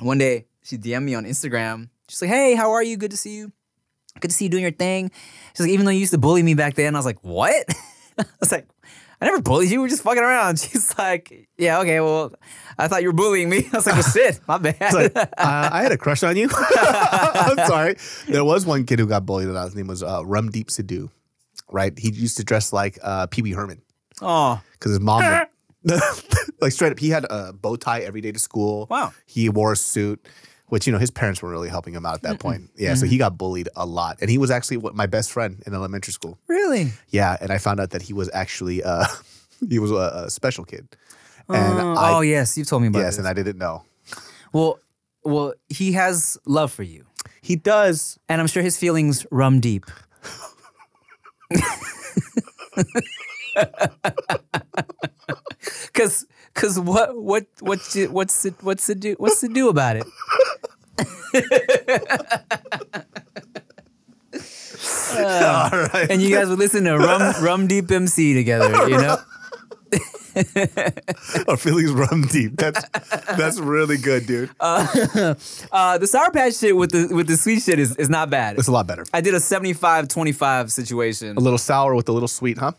A: One day she DM'd me on Instagram. She's like, "Hey, how are you? Good to see you. Good to see you doing your thing." She's like, "Even though you used to bully me back then," I was like, "What?" I was like, "I never bullied you. We're just fucking around." She's like, "Yeah, okay. Well, I thought you were bullying me." I was like, "Well, shit, my bad."
D: Like, uh, I had a crush on you. I'm sorry. There was one kid who got bullied, and his name was uh, Rumdeep Sidhu. Right? He used to dress like uh, Pee Wee Herman
A: oh,
D: because his mom, would- like straight up, he had a bow tie every day to school.
A: Wow.
D: He wore a suit. Which you know his parents weren't really helping him out at that point. Yeah, so he got bullied a lot, and he was actually what my best friend in elementary school.
A: Really?
D: Yeah, and I found out that he was actually uh, he was a, a special kid. And
A: oh,
D: I,
A: oh, yes, you've told me about
D: yes,
A: this.
D: and I didn't know.
A: well, well, he has love for you,
D: He does.
A: and I'm sure his feelings run deep. Cause, cause what, what, what's it, what's it, what's to do, what's to do about it?
D: All right.
A: And you guys would listen to Rum, Rum Deep MC together, you know?
D: Our feelings run deep. That's that's really good, dude.
A: Uh, the Sour Patch shit with the with the sweet shit is, is not bad.
D: it's a lot better.
A: I did a 75-25 situation.
D: A little sour with a little sweet, huh?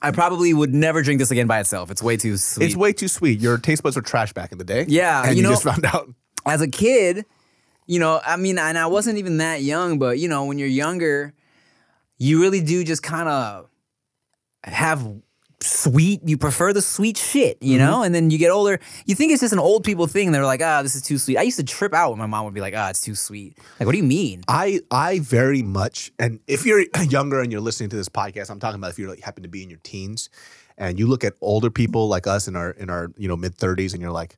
A: I probably would never drink this again by itself. It's way too sweet.
D: It's way too sweet. Your taste buds were trash back in the day.
A: Yeah,
D: and
A: you
D: you,
A: know-
D: just found out.
A: As a kid, you know, I mean, and I wasn't even that young, but you know, when you're younger, you really do just kind of have sweet. You prefer the sweet shit, you know. And then you get older, you think it's just an old people thing. They're like, ah, this is too sweet. I used to trip out when my mom would be like, ah, it's too sweet. Like, what do you mean?
D: I I very much, and if you're younger and you're listening to this podcast, I'm talking about if you like happen to be in your teens, and you look at older people like us in our in our you know mid 30s, and you're like,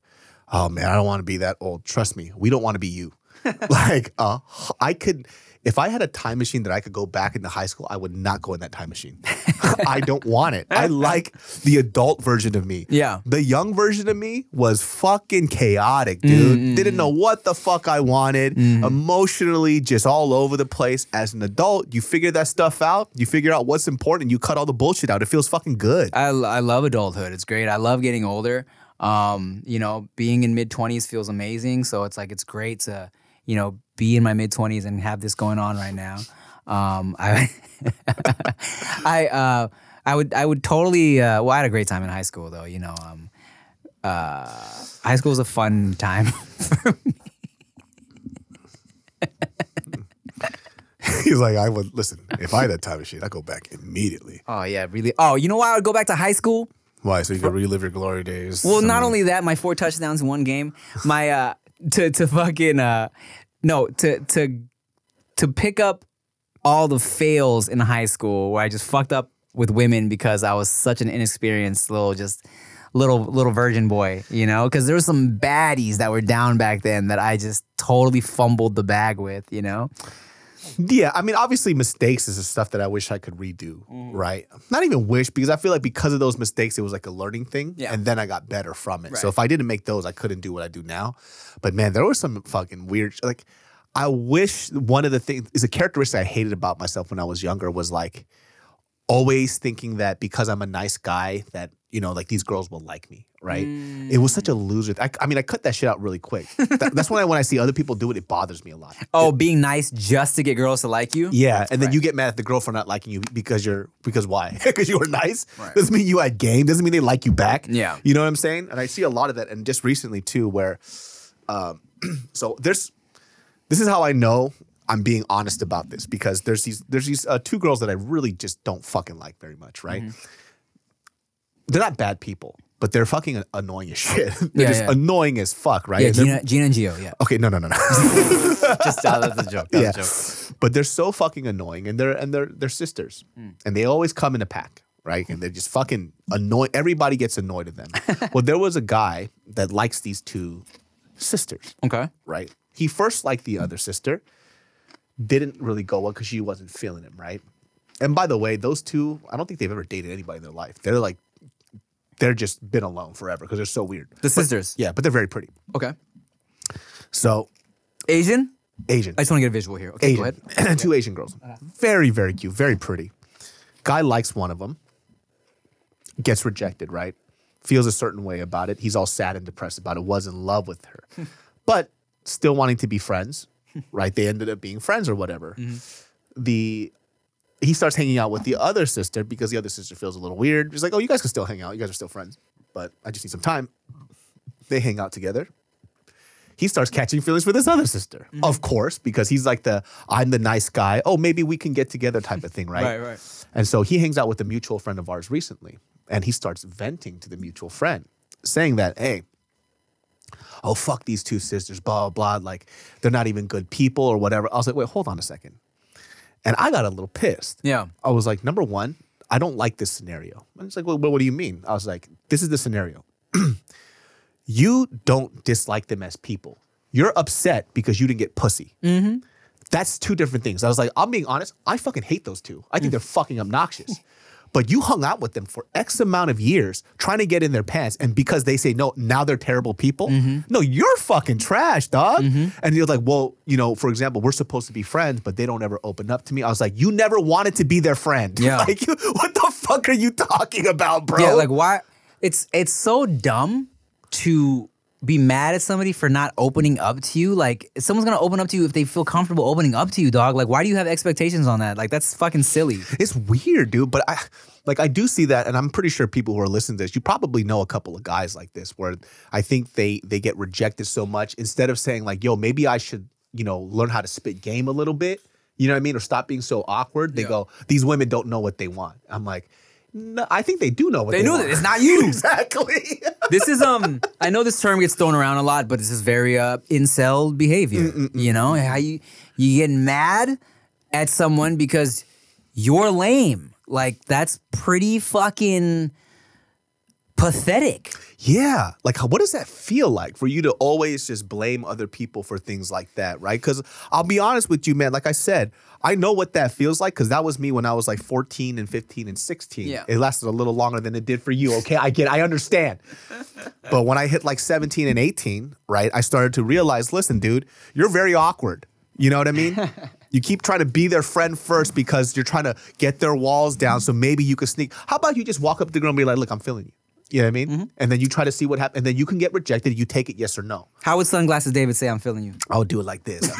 D: oh man, I don't want to be that old. Trust me, we don't want to be you. like, uh, I could. If I had a time machine that I could go back into high school, I would not go in that time machine. I don't want it. I like the adult version of me.
A: Yeah.
D: The young version of me was fucking chaotic, dude. Didn't know what the fuck I wanted. Emotionally, just all over the place. As an adult, you figure that stuff out. You figure out what's important. You cut all the bullshit out. It feels fucking good.
A: I, I love adulthood. It's great. I love getting older. Um, you know, being in mid 20s feels amazing. So it's like, it's great to, you know, be in my mid 20s and have this going on right now. Um, I, I, uh, I would, I would totally, uh, well, I had a great time in high school though, you know, um, uh, high school was a fun time for me.
D: He's like, I would listen. If I had that time machine, I'd go back immediately.
A: Oh yeah, really. Oh, you know why I would go back to high school?
D: Why? So you can relive your glory days.
A: Well,
D: I
A: not only that, my four touchdowns in one game. My uh to to fucking uh no, to to to pick up all the fails in high school where I just fucked up with women because I was such an inexperienced little just little little virgin boy, you know? Cuz there were some baddies that were down back then that I just totally fumbled the bag with, you know?
D: Yeah, I mean, obviously, mistakes is the stuff that I wish I could redo,
A: Mm.
D: right? Not even wish, because I feel like because of those mistakes, it was like a learning thing,
A: Yeah.
D: and then I got better from it. So if I didn't make those, I couldn't do what I do now. But man, there was some fucking weird. Like, I wish one of the things is a characteristic I hated about myself when I was younger was like always thinking that because I'm a nice guy, that you know, like these girls will like me, right? It was such a loser. I, I mean, I cut that shit out really quick. That- that's when I when I see other people do it, it bothers me a lot.
A: Oh, being nice just to get girls to like you?
D: Yeah, and then you get mad at the girl for not liking you because you're because why? Because you were nice. Doesn't mean you had game. Doesn't mean they like you back.
A: Yeah.
D: you know what I'm saying. And I see a lot of that, and just recently too, where, um, so there's, this is how I know I'm being honest about this because there's these there's these uh, two girls that I really just don't fucking like very much, right?
A: Mm-hmm.
D: They're not bad people, but they're fucking annoying as shit. they're
A: Yeah,
D: just
A: yeah.
D: annoying as fuck, right?
A: Yeah, Gina, Gina and Gio, yeah.
D: Okay, no, no, no, no.
A: Just uh, that's a joke. That's
D: yeah.
A: a joke.
D: But they're so fucking annoying, and they're and they're they're sisters, and they always come in a pack, right? And they're just fucking annoy. Everybody gets annoyed at them. well, there was a guy that likes these two sisters,
A: Okay.
D: right? He first liked the other sister, didn't really go well because she wasn't feeling him, right? And by the way, those two, I don't think they've ever dated anybody in their life. They're like, they're just been alone forever because they're so weird.
A: The sisters.
D: Yeah, but they're very pretty.
A: Okay.
D: So
A: Asian?
D: Asian.
A: I just want to get a visual here. Okay, go
D: Asian.
A: ahead.
D: Two Asian girls. Very, very cute, very pretty. Guy likes one of them, gets rejected, right? Feels a certain way about it. He's all sad and depressed about it, was in love with her, but still wanting to be friends, right? They ended up being friends or whatever. Mm-hmm. The he starts hanging out with the other sister because the other sister feels a little weird. She's like, "Oh, you guys can still hang out. You guys are still friends, but I just need some time." They hang out together he starts catching feelings for this other sister.
A: Mm-hmm.
D: Of course, because he's like the I'm the nice guy. Oh, maybe we can get together type of thing, right?
A: Right, right.
D: And so he hangs out with a mutual friend of ours recently, and he starts venting to the mutual friend, saying that, hey, oh fuck these two sisters, blah blah blah. Like they're not even good people or whatever. I was like, wait, hold on a second. And I got a little pissed.
A: Yeah.
D: I was like, number one, I don't like this scenario. And it's like, well, what do you mean? I was like, this is the scenario. you don't dislike them as people. You're upset because you didn't get pussy. Mm-hmm. That's two different things. I was like, I'm being honest. I fucking hate those two. I think mm. they're fucking obnoxious. But you hung out with them for X amount of years trying to get in their pants. And because they say no, now they're terrible people. Mm-hmm. No, you're fucking trash, dog. Mm-hmm. And you're like, well, you know, for example, we're supposed to be friends, but they don't ever open up to me. I was like, you never wanted to be their friend.
A: Yeah.
D: like, what the fuck are you talking about, bro?
A: Yeah, like why? It's it's so dumb to be mad at somebody for not opening up to you. Like someone's gonna open up to you if they feel comfortable opening up to you, dog. Like why do you have expectations on that? Like that's fucking silly.
D: It's weird, dude. But I like I do see that, and I'm pretty sure people who are listening to this, you probably know a couple of guys like this where I think they they get rejected so much. Instead of saying like, "Yo, maybe I should," you know, learn how to spit game a little bit. You know what I mean? Or stop being so awkward. They
A: Yeah.
D: go, "These women don't know what they want." I'm like, no, I think they do know what
A: They
D: they,
A: knew that it's not you.
D: exactly.
A: this is um I know this term gets thrown around a lot, but this is very uh incel behavior. You know, how you you get mad at someone because you're lame. Like that's pretty fucking pathetic.
D: Yeah. Like, what does that feel like for you to always just blame other people for things like that, right? Because I'll be honest with you, man. Like I said, I know what that feels like because that was me when I was like 14 and 15 and 16.
A: Yeah.
D: It lasted a little longer than it did for you, okay? I get I understand. but when I hit like 17 and 18, right, I started to realize listen, dude, you're very awkward. You know what I mean? You keep trying to be their friend first because you're trying to get their walls down so maybe you can sneak. How about you just walk up to the girl and be like, look, I'm feeling you. You know what I mean?
A: Mm-hmm.
D: And then you try to see what happens. And then you can get rejected. You take it yes or no.
A: How would sunglasses David say I'm feeling you?
D: I would do it like this.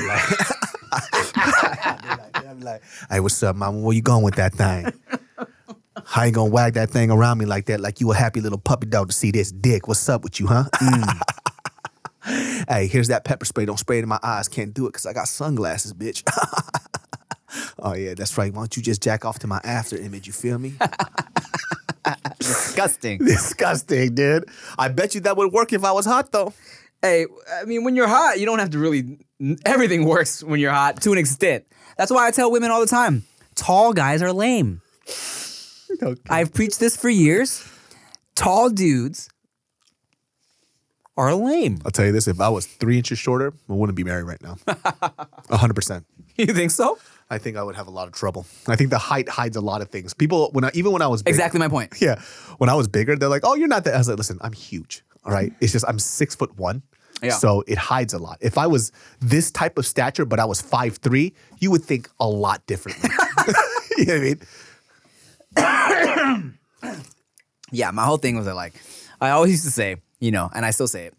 D: Be like, I'd be like, hey, what's up, mama? Where you going with that thing? How you gonna wag that thing around me like that, like you a happy little puppy dog to see this dick? What's up with you, huh? Mm. hey, here's that pepper spray. Don't spray it in my eyes. Can't do it because I got sunglasses, bitch. oh yeah, that's right. Why don't you just jack off to my after image? You feel me?
A: Disgusting.
D: Disgusting, dude. I bet you that would work if I was hot though.
A: Hey, I mean, when you're hot, you don't have to really. Everything works when you're hot to an extent. That's why I tell women all the time tall guys are lame. I've preached this for years. Tall dudes are lame.
D: I'll tell you this: if I was three inches shorter, I wouldn't be married right now. hundred percent.
A: You think so?
D: I think I would have a lot of trouble. I think the height hides a lot of things. People, when I, even when I was bigger,
A: Exactly my point.
D: yeah, when I was bigger, they're like, "Oh, you're not that." I was like, "Listen, I'm huge. All right, it's just I'm six foot one."
A: Yeah.
D: So it hides a lot. If I was this type of stature, but I was five three, you would think a lot differently. you know what I mean?
A: Yeah, my whole thing was that like I always used to say, you know, and I still say it.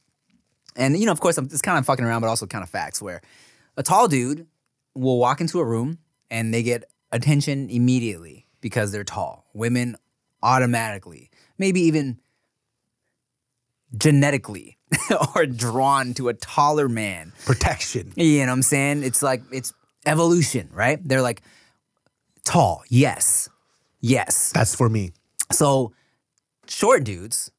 A: And you know, of course, I'm it's kind of fucking around, but also kind of facts. Where a tall dude will walk into a room and they get attention immediately because they're tall. Women automatically, maybe even genetically, are drawn to a taller man.
D: Protection.
A: You know what I'm saying? It's like it's evolution, right? They're like tall, yes, yes.
D: That's for me.
A: So short dudes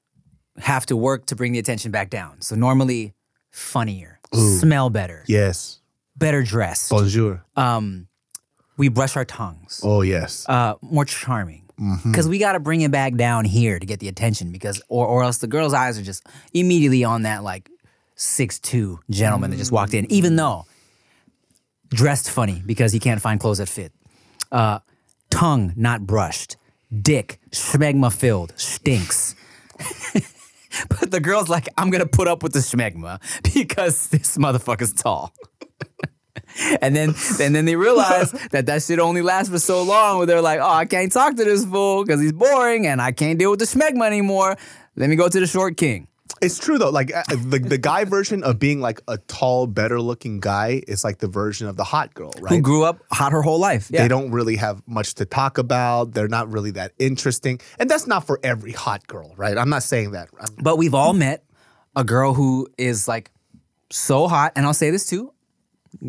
A: have to work to bring the attention back down. So normally funnier, smell better,
D: Yes.
A: better dressed.
D: Bonjour.
A: Um, we brush our tongues.
D: Oh yes.
A: Uh, more charming. Because we got to bring it back down here to get the attention. Because or or else the girl's eyes are just immediately on that like six two gentleman that just walked in, even though dressed funny because he can't find clothes that fit. Uh, tongue not brushed. Dick schmegma filled. Stinks. but the girl's like, I'm gonna put up with the schmegma because this motherfucker's tall. And then, and then they realize that that shit only lasts for so long. Where they're like, "Oh, I can't talk to this fool because he's boring, and I can't deal with the schmegma anymore. Let me go to the short king."
D: It's true though. Like uh, the the guy version of being like a tall, better looking guy is like the version of the hot girl, right?
A: Who grew up hot her whole life. Yeah.
D: They don't really have much to talk about. They're not really that interesting. And that's not for every hot girl, right? I'm not saying that. I'm-
A: But we've all met a girl who is like so hot, and I'll say this too,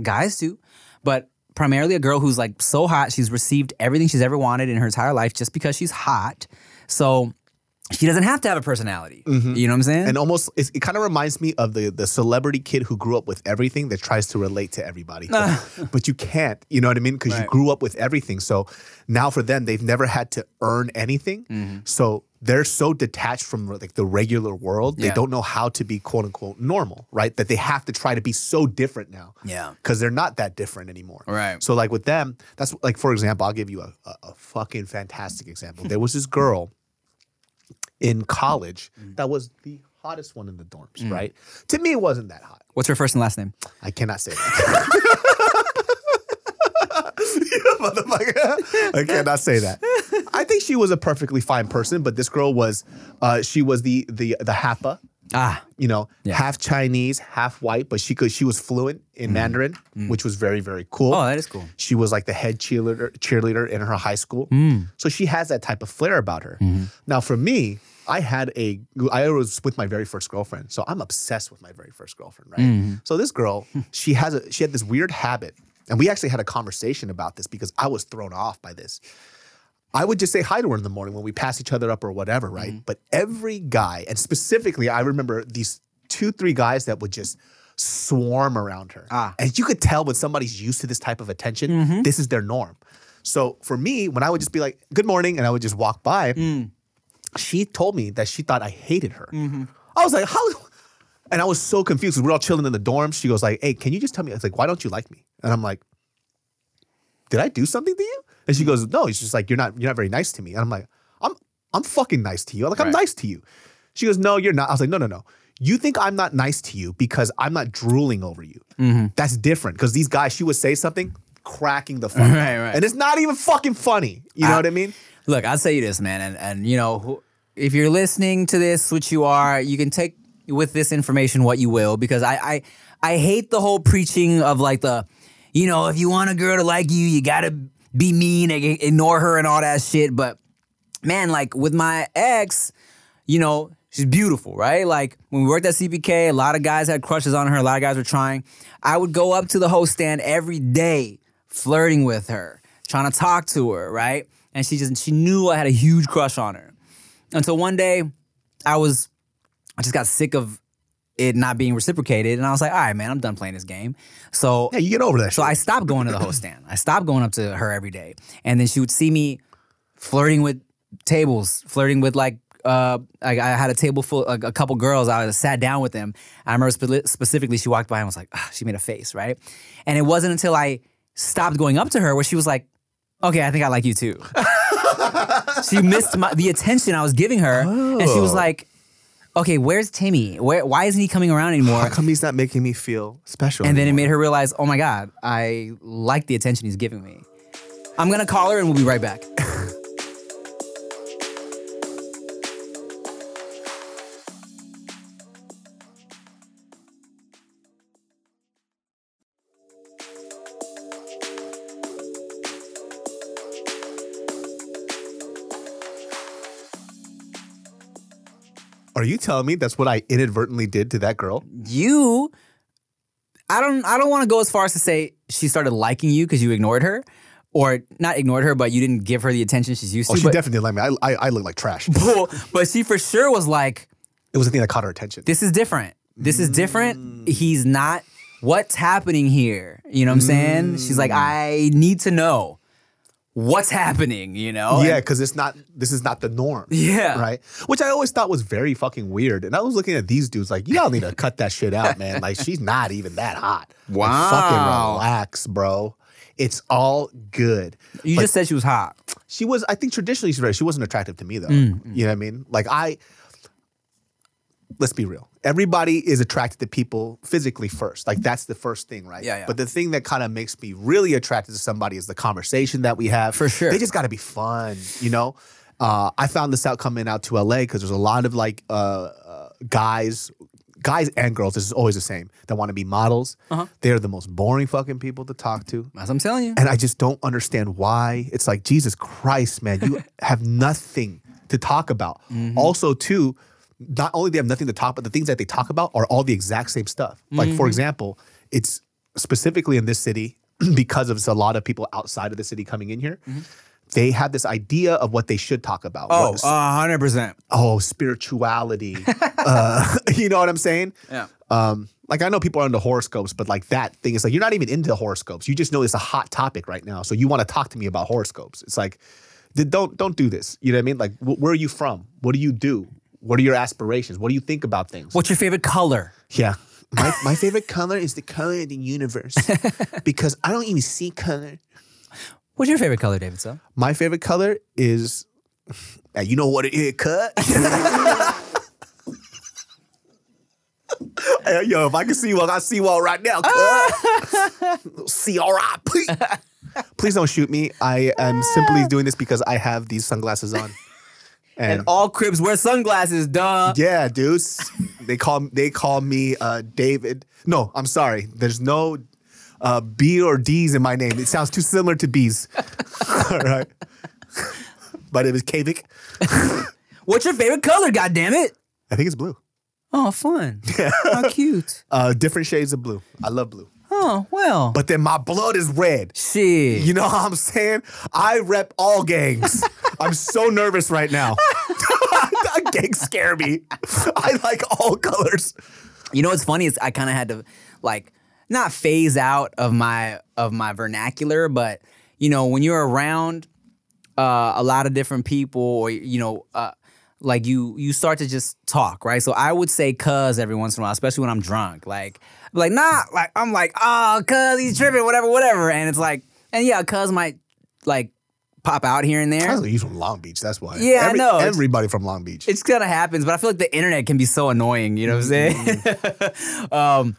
A: guys too, but primarily a girl who's like so hot, she's received everything she's ever wanted in her entire life just because she's hot. So she doesn't have to have a personality. You know what I'm saying?
D: and almost it's, it kind of reminds me of the the celebrity kid who grew up with everything that tries to relate to everybody but, but you can't you know what i mean because you grew up with everything so now for them they've never had to earn anything
A: Mm-hmm.
D: so they're so detached from like the regular world they
A: Yeah.
D: don't know how to be quote unquote normal right that they have to try to be so different now
A: Yeah.
D: because they're not that different anymore
A: Right.
D: so like with them that's like for example i'll give you a, a, a fucking fantastic example there was this girl in college
A: Mm.
D: that was the hottest one in the dorms, right? To me, it wasn't that hot.
A: What's her first and last name?
D: I cannot say that. You motherfucker. I cannot say that. I think she was a perfectly fine person, but this girl was, uh, she was the the the Hapa,
A: Ah,
D: you know,
A: Yeah.
D: half Chinese, half white, but she could she was fluent in mm-hmm. Mandarin, mm-hmm. which was very very cool.
A: oh, that is cool.
D: She was like the head cheerleader cheerleader in her high school. Mm. So she has that type of flair about her. Mm-hmm. Now for me, I had a I was with my very first girlfriend. So I'm obsessed with my very first girlfriend, right? So this girl, she has a she had this weird habit. And we actually had a conversation about this because I was thrown off by this. I would just say hi to her in the morning when we pass each other up or whatever, right? Mm-hmm. But every guy, and specifically, I remember these two, three guys that would just swarm around her.
A: Ah.
D: And you could tell when somebody's used to this type of attention, mm-hmm. this is their norm. So for me, when I would just be like, good morning, and I would just walk by, mm. she told me that she thought I hated her. Mm-hmm. I was like, how? And I was so confused we're all chilling in the dorm. She goes like, hey, can you just tell me? I was like, why don't you like me? And I'm like, did I do something to you? And she mm-hmm. goes, no. It's just like you're not you're not very nice to me. And I'm like, I'm I'm fucking nice to you. Like I'm
A: Right.
D: nice to you. She goes, no, you're not. I was like, no, no, no. You think I'm not nice to you because I'm not drooling over you. Mm-hmm. That's different. Because these guys, she would say something, cracking the fuck.
A: Right, right.
D: And it's not even fucking funny. You know
A: I-
D: what I mean?
A: Look, I'll tell you this, man, and and you know, if you're listening to this, which you are, you can take with this information what you will, because I I I hate the whole preaching of like the, you know, if you want a girl to like you, you gotta be mean and ignore her and all that shit. But man, like with my ex, you know, she's beautiful, right? Like when we worked at CPK, a lot of guys had crushes on her. A lot of guys were trying. I would go up to the host stand every day, flirting with her, trying to talk to her, right? And she just she knew I had a huge crush on her. Until one day, I was I just got sick of it not being reciprocated, and I was like, all right, man, I'm done playing this game. So
D: Yeah, you get over that
A: so
D: shit.
A: I stopped going to the host stand. I stopped going up to her every day. And then she would see me flirting with tables, flirting with like, uh, I, I had a table full, like a couple girls. I sat down with them. I remember spe- specifically, she walked by and was like, ah, she made a face, right? And it wasn't until I stopped going up to her where she was like, okay, I think I like you too. she missed my, the attention I was giving her. And she was
D: Oh.
A: like, okay, where's Timmy? Where, why isn't he coming around anymore?
D: How come he's not making me feel special?
A: And then it
D: anymore?
A: made her realize, oh my God, I like the attention he's giving me. I'm gonna call her and we'll be right back.
D: Are you telling me that's what I inadvertently did to that girl?
A: You, I don't, I don't want to go as far as to say she started liking you because you ignored her, or not ignored her, but you didn't give her the attention she's used
D: Oh,
A: to.
D: she
A: but,
D: definitely didn't like me. I, I, I look like trash. it
A: but she for sure was like, it
D: was the thing that caught her attention.
A: this is different. This is different. Mm. He's not. What's happening here? You know what I'm saying? She's like, mm. I need to know what's happening. You know?
D: yeah, because it's not. This is not the norm.
A: Yeah.
D: Right. Which I always thought was very fucking weird. And I was looking at these dudes like, y'all need to cut that shit out, man. Like she's not even that hot. Like, fucking relax, bro. It's all good.
A: you
D: But-
A: just said she was hot.
D: She was. I think traditionally she's very. She wasn't attractive to me though.
A: Mm,
D: You know what I mean? Like I. Let's be real. Everybody is attracted to people physically first. Like that's the first thing, right?
A: Yeah, yeah.
D: But the thing that kind of makes me really attracted to somebody is the conversation that we have.
A: For sure.
D: They just got to be fun, you know. Uh, I found this out coming out to LA because there's a lot of like uh, uh, guys, guys and girls. This is always the same that want to be models.
A: Uh-huh.
D: They're the most boring fucking people to talk to.
A: As I'm telling you.
D: And I just don't understand why. It's like, Jesus Christ, man, you have nothing to talk about.
A: Mm-hmm.
D: Also, too, not only they have nothing to talk about, the things that they talk about are all the exact same stuff. Like,
A: Mm-hmm.
D: for example, it's specifically in this city because of a lot of people outside of the city coming in here.
A: Mm-hmm.
D: they have this idea of what they should talk about.
A: Oh,
D: What-
A: hundred percent.
D: oh, spirituality. uh, you know what I'm saying?
A: Yeah.
D: Um, like I know people are into horoscopes, but like that thing is like you're not even into horoscopes. You just know it's a hot topic right now, so you want to talk to me about horoscopes. It's like, don't don't do this. You know what I mean? Like, wh- where are you from? What do you do? What are your aspirations? What do you think about things?
A: What's your favorite color?
D: Yeah. My, my favorite color is the color of the universe because I don't even see color.
A: What's your favorite color, David? So
D: My favorite color is, Hey, you know what it is, cut. Hey, Yo, if I can see one, I see one right now. Cut. see all right, please. Please don't shoot me. I am simply doing this because I have these sunglasses on. And,
A: and all Crips wear sunglasses. Duh.
D: yeah, dudes, they call they call me uh, David. No, I'm sorry. There's no uh, B or D's in my name. It sounds too similar to B's. all right. My name is Kavik.
A: What's your favorite color? God damn it.
D: I think it's blue.
A: Oh, fun. How cute.
D: Uh, different shades of blue. I love blue.
A: Oh well.
D: But then my blood is red.
A: shit.
D: You know how I'm saying? I rep all gangs. I'm so nervous right now. gangs scare me. I like all colors.
A: You know what's funny is I kind of had to like not phase out of my of my vernacular, but you know when you're around uh, a lot of different people, or you know, uh, like you you start to just talk, right? So I would say "cuz" every once in a while, especially when I'm drunk. Like, like nah, like I'm like, oh, cuz he's tripping, whatever, whatever, and it's like, and yeah, cuz might like pop out here and there.
D: Was he's from Long Beach. That's why.
A: Yeah, I know.
D: Everybody from Long Beach.
A: It's kind of happens, but I feel like the internet can be so annoying. You know what I'm saying? um,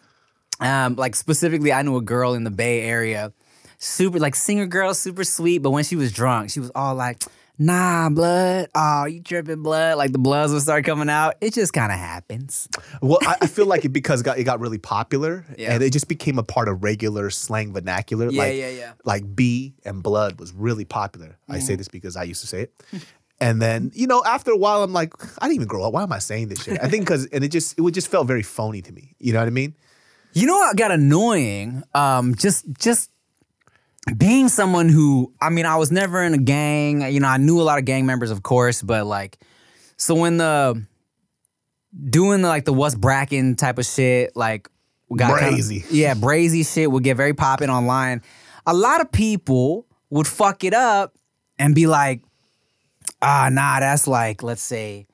A: um, like specifically, I knew a girl in the Bay Area, super like singer girl, super sweet. But when she was drunk, she was all like, "Nah, blood. Oh, you tripping, blood?" Like the bloods will start coming out. It just kind of happens.
D: Well, I, I feel like it because it got, it got really popular
A: Yeah.
D: and it just became a part of regular slang vernacular.
A: Yeah,
D: like,
A: yeah, yeah.
D: Like B and blood was really popular. I
A: Mm-hmm.
D: say this because I used to say it. And then, you know, after a while, I'm like, I didn't even grow up. Why am I saying this shit? I think because, and it just, it would just felt very phony to me. You know what I mean?
A: You know what got annoying? Um, just just being someone who I mean, I was never in a gang. You know, I knew a lot of gang members, of course, but like, so when the doing the like the what's bracken type of shit, like got kinda- yeah, brazy shit would get very popping online. A lot of people would fuck it up and be like, ah, nah, that's like, let's say,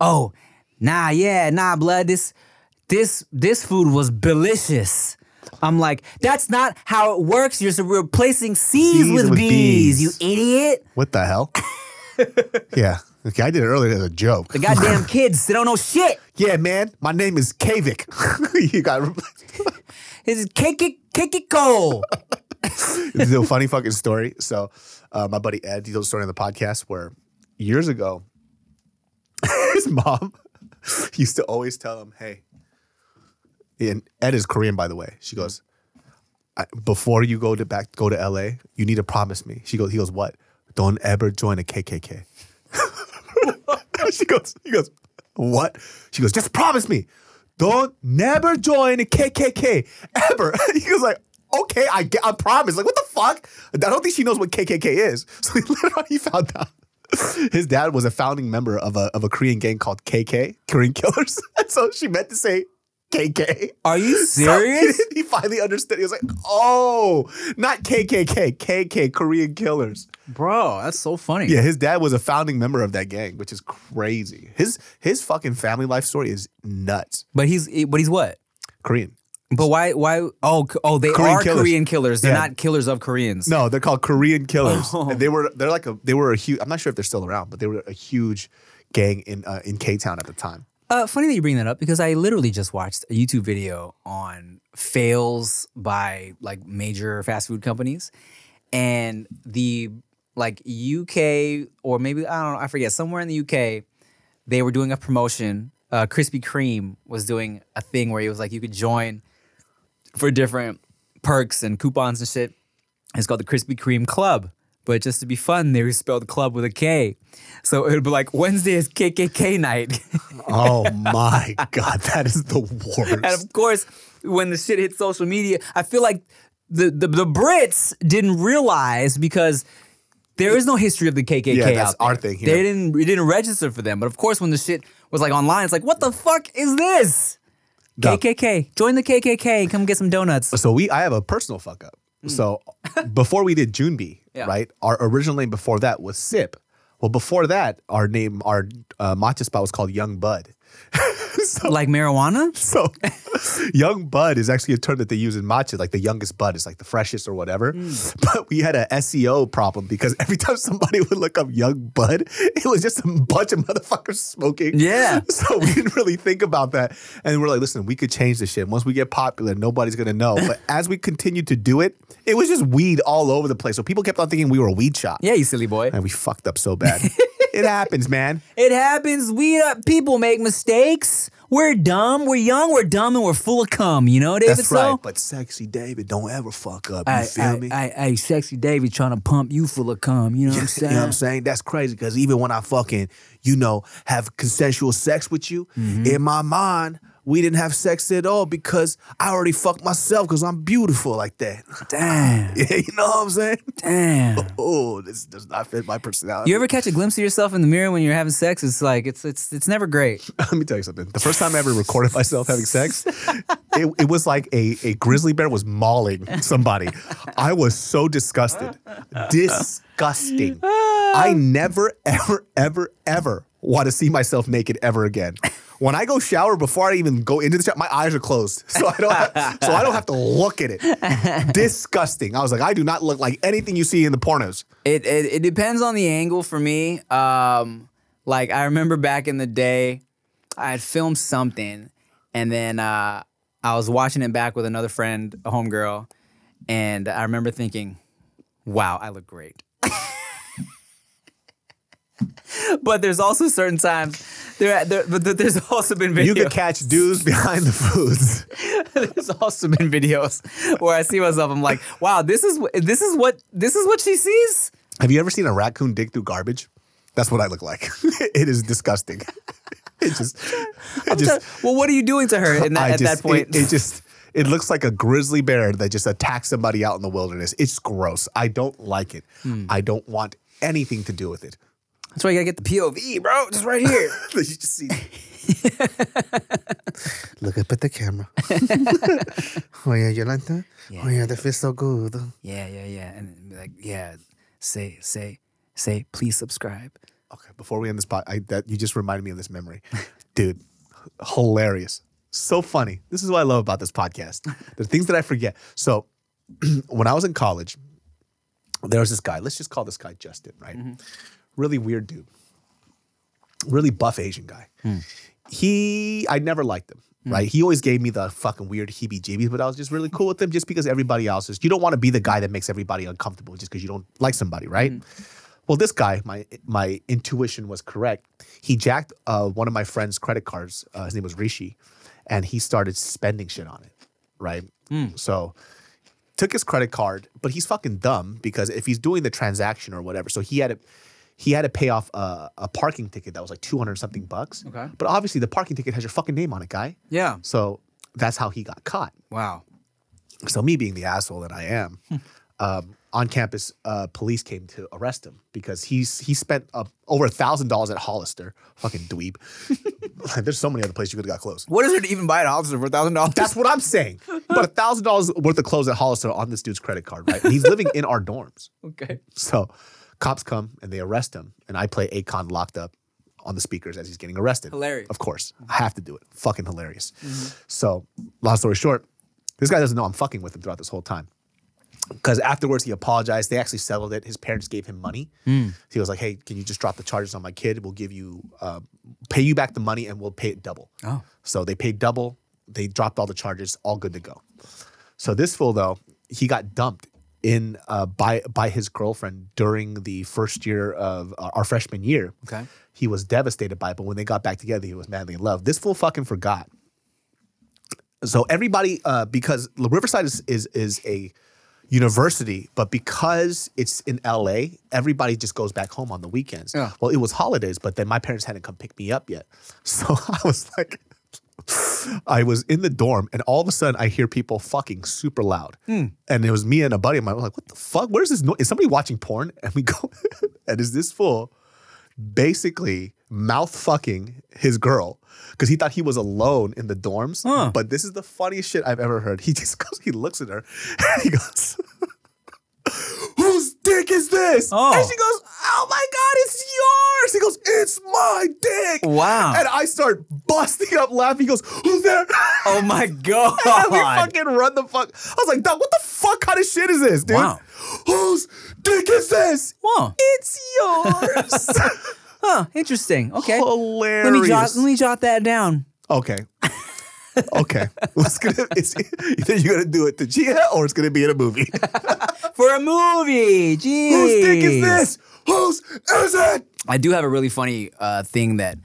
A: oh, nah, yeah, nah, blood, this this this food was delicious. I'm like, that's not how it works. You're replacing C's,
D: Cs
A: with,
D: with
A: B's,
D: Bs.
A: you idiot.
D: What the hell? yeah. Okay, I did it earlier as a joke.
A: The goddamn kids, they don't know shit.
D: yeah, man. My name is Kavik. you got
A: It's kick it, kick it cold.
D: this is a funny fucking story. So, uh, my buddy Ed, he told a story on the podcast where years ago, his mom used to always tell him, "Hey," and Ed is Korean, by the way. She goes, I, "Before you go to back, go to L.A., you need to promise me." She goes, "He goes, what? Don't ever join a KKK." she goes, "He goes, what?" She goes, "Just promise me." Don't never join a KKK ever. he goes like, okay, I get, I promise. Like, what the fuck? I don't think she knows what KKK is. So he literally he found out. His dad was a founding member of a of a Korean gang called KK, Korean Killers. So she meant to say KK.
A: Are you
D: So
A: serious?
D: he finally understood. He was like, oh, not KKK, KK, Korean Killers.
A: Bro, that's so funny.
D: Yeah, his dad was a founding member of that gang, which is crazy. His his fucking family life story is nuts.
A: But he's but he's what?
D: Korean.
A: But why why oh oh they
D: Korean
A: are
D: killers.
A: Korean killers. They're
D: Yeah.
A: not killers of Koreans.
D: No, they're called Korean Killers.
A: Oh.
D: And they were they're like a they were a huge. I'm not sure if they're still around, but they were a huge gang in uh, in K Town at the time.
A: Uh, funny that you bring that up because I literally just watched a YouTube video on fails by like major fast food companies, and the like UK or maybe I don't know I forget somewhere in the UK they were doing a promotion. Uh, Krispy Kreme was doing a thing where it was like you could join for different perks and coupons and shit. It's called the Krispy Kreme Club. But just to be fun, they spelled club with a K. So it would be like Wednesday is KKK night.
D: Oh my god, that is the worst.
A: And of course, when the shit hit social media, I feel like the, the the Brits didn't realize because There is no history of the KKK.
D: Yeah, that's
A: out there.
D: our thing here.
A: They didn't. It didn't register for them. But of course, when the shit was like online, it's like, what the fuck is this? KKK. Join the KKK and come get some donuts.
D: So we, I have a personal fuck up. So before we did Junbi,
A: Yeah.
D: right? Our original name before that was Sip. Well, before that, our name, our uh, matcha spot was called Young Bud. so,
A: Like marijuana?
D: so Young Bud is actually a term that they use in matcha, like the youngest bud is like the freshest or whatever. Mm. But we had a SEO problem because every time somebody would look up Young Bud, it was just a bunch of motherfuckers smoking.
A: Yeah.
D: So we didn't really think about that. And we're like, listen, we could change this shit. Once we get popular, nobody's gonna know. But as we continued to do it, it was just weed all over the place. So people kept on thinking we were a weed shop.
A: Yeah, you silly boy.
D: And we fucked up so bad. It happens, man.
A: It happens. We uh, people make mistakes. We're dumb. We're young. We're dumb, and we're full of cum. You know, David.
D: That's
A: So?
D: right. But sexy David, don't ever fuck up. You
A: I,
D: feel
A: I,
D: me?
A: I, I, sexy David trying to pump you full of cum. You know what I'm
D: You
A: saying?
D: know what I'm saying? That's crazy because even when I fucking, you know, have consensual sex with you,
A: Mm-hmm.
D: in my mind, we didn't have sex at all because I already fucked myself because I'm beautiful like that.
A: Damn.
D: Yeah, you know what I'm saying?
A: Damn.
D: Oh, this does not fit my personality.
A: You ever catch a glimpse of yourself in the mirror when you're having sex? It's like it's it's it's never great.
D: Let me tell you something. The first time I ever recorded myself having sex, it, it was like a, a grizzly bear was mauling somebody. I was so disgusted. Disgusting. I never, ever, ever, ever want to see myself naked ever again. When I go shower, before I even go into the shower, my eyes are closed, so I don't. Have, so I don't have to look at it. Disgusting. I was like, I do not look like anything you see in the pornos.
A: It, it it depends on the angle for me. Um, like I remember back in the day, I had filmed something, and then uh, I was watching it back with another friend, a homegirl, and I remember thinking, "Wow, I look great." but there's also certain times there, there but there's also been videos.
D: You could catch dudes behind the foods.
A: There's also been videos where I see myself. I'm like, wow, this is this is what this is what she sees.
D: Have you ever seen a raccoon dig through garbage? That's what I look like. it is disgusting. it just, it just
A: well, what are you doing to her in that, at
D: just-
A: that point?
D: It, it just, it looks like a grizzly bear that just attacked somebody out in the wilderness. It's gross. I don't like it.
A: Hmm.
D: I don't want anything to do with it.
A: That's why you gotta get the POV, bro. Just right here.
D: you just see. Look up at the camera. oh yeah, you like that? Oh yeah, that feels so good.
A: yeah, yeah, yeah, and like, yeah, say, say, say, please subscribe.
D: Okay, before we end this pod, I, that you just reminded me of this memory, dude. Hilarious, so funny. This is what I love about this podcast. the things that I forget. So, when I was in college, there was this guy. Let's just call this guy Justin, right? Mm-hmm. Really weird dude, really buff Asian guy. He, I never liked him. Right, he always gave me the fucking weird heebie-jeebies, but I was just really cool with him, just because everybody else is. You don't want to be the guy that makes everybody uncomfortable just because you don't like somebody, right? Well, this guy, my my intuition was correct. He jacked uh, one of my friend's credit cards. Uh, his name was Rishi, and he started spending shit on it. Right. So took his credit card, but he's fucking dumb because if he's doing the transaction or whatever, so he had to he had to pay off a, a parking ticket that was like two hundred something bucks.
A: Okay.
D: But obviously, the parking ticket has your fucking name on it, guy.
A: Yeah.
D: So that's how he got caught.
A: Wow.
D: So me being the asshole that I am, um, on campus, uh, police came to arrest him because he's he spent uh, over a thousand dollars at Hollister. Fucking dweeb. There's so many other places you could have got clothes.
A: What is it to even buy an officer for a thousand dollars?
D: That's what I'm saying. But a thousand dollars worth of clothes at Hollister on this dude's credit card, right? And he's living in our dorms.
A: okay.
D: So cops come and they arrest him, and I play Akon locked up on the speakers as he's getting arrested.
A: Hilarious.
D: Of course. I have to do it. Fucking hilarious. So, long story short, this guy doesn't know I'm fucking with him throughout this whole time. Because afterwards he apologized. They actually settled it. His parents gave him money. He was like, "Hey, can you just drop the charges on my kid? We'll give you, uh, pay you back the money, and we'll pay it double."
A: Oh.
D: So they paid double. They dropped all the charges. All good to go. So this fool though, he got dumped in uh, by by his girlfriend during the first year of uh, our freshman year.
A: Okay.
D: He was devastated by it, but when they got back together, he was madly in love. This fool fucking forgot. So everybody, uh, because Riverside is, is is a university, but because it's in LA, everybody just goes back home on the weekends.
A: Yeah.
D: Well, it was holidays, but then my parents hadn't come pick me up yet, so I was like, I was in the dorm and all of a sudden I hear people fucking super loud.
A: Hmm.
D: And it was me and a buddy of mine. I was like, what the fuck? Where's this noise? Is somebody watching porn? And we go, and is this fool basically mouth fucking his girl? Because he thought he was alone in the dorms.
A: Huh.
D: But this is the funniest shit I've ever heard. He just goes, he looks at her and he goes, dick is this?
A: Oh.
D: And she goes, Oh my God, it's yours. He goes, It's my dick.
A: Wow.
D: And I start busting up laughing. He goes, Who's there?
A: Oh my god.
D: and we fucking run the fuck. I was like, Dog, what the fuck kind of shit is this, dude?
A: Wow.
D: Whose dick is this?
A: Wow.
D: It's yours.
A: Huh. Interesting. Okay.
D: Hilarious.
A: Let me jot. Let me jot that down.
D: Okay. Okay. What's gonna it's either you're gonna do it to Gia or it's gonna be in a movie.
A: For a movie. Jeez.
D: Whose dick is this? Whose is it?
A: I do have a really funny uh, thing that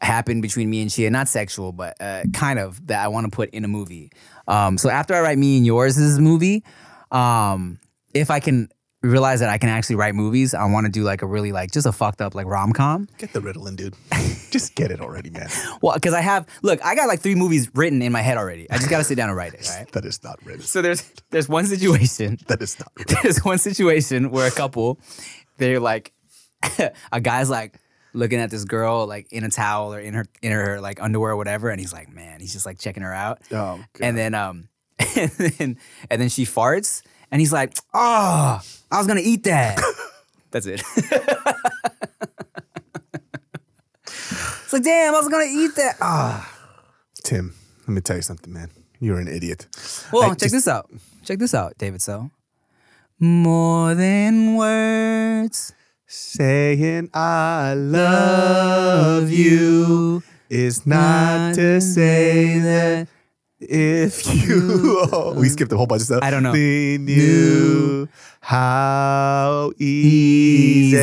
A: happened between me and Chia, not sexual, but uh, kind of that I want to put in a movie. Um, so after I write me and yours movie, um, if I can realize that I can actually write movies, I want to do like a really like just a fucked up like rom com.
D: Get the Ritalin, dude. Just get it already, man.
A: Well, because I have look, I got like three movies written in my head already. I just got to sit down and write it. Right.
D: That is not Ritalin.
A: So there's there's one situation
D: That is not Ritalin.
A: there's one situation where a couple, they're like, a guy's like looking at this girl like in a towel or in her in her like underwear or whatever, and he's like, man, he's just like checking her out.
D: Oh, God.
A: and then um, and then and then she farts, and he's like, oh, I was gonna eat that. That's it. it's like, damn, I was gonna eat that. Ah.
D: Tim, let me tell you something, man. You're an idiot.
A: Well,
D: I
A: check
D: just-
A: this out. Check this out, David. So, more than words.
D: Saying I love you is not to say that if you oh, we skipped a whole bunch of stuff.
A: I don't know.
D: We knew how easy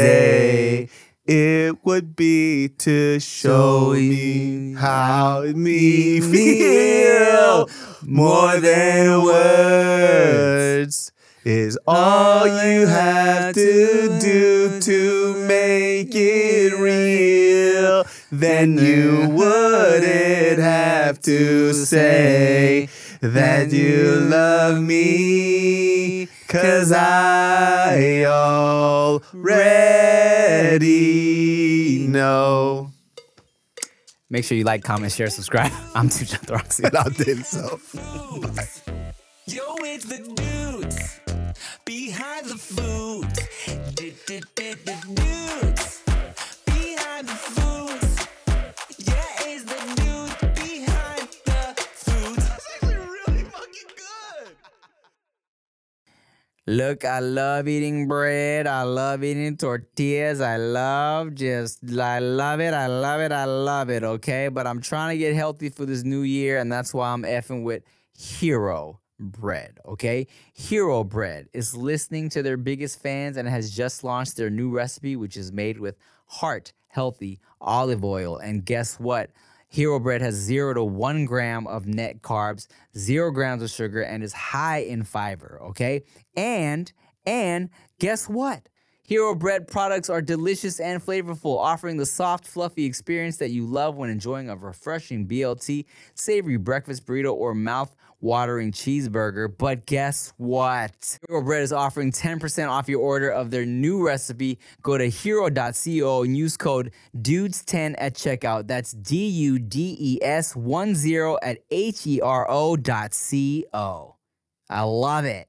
D: it would be to show me how it me feel more than words is all you have to do to make it real. Then you wouldn't have to say that you love me. Cause I already know.
A: Make sure you like, comment, share, subscribe. I'm Tujan Throxy.
D: And I did so.
C: Yo, it's the dudes behind the food. Dudes
A: Look, I love eating bread. I love eating tortillas. I love just, I love it. I love it. I love it. Okay. But I'm trying to get healthy for this new year. And that's why I'm effing with Hero Bread. Okay. Hero Bread is listening to their biggest fans and has just launched their new recipe, which is made with heart healthy olive oil. And guess what? Hero Bread has zero to one gram of net carbs, zero grams of sugar, and is high in fiber. Okay, and and guess what? Hero Bread products are delicious and flavorful, offering the soft, fluffy experience that you love when enjoying a refreshing BLT, savory breakfast burrito, or mouth watering cheeseburger. But guess what? Hero Bread is offering 10% off your order of their new recipe. Go to hero.co and use code DUDES10 at checkout. That's D U D E S 10 at H E R O dot C O. I love it.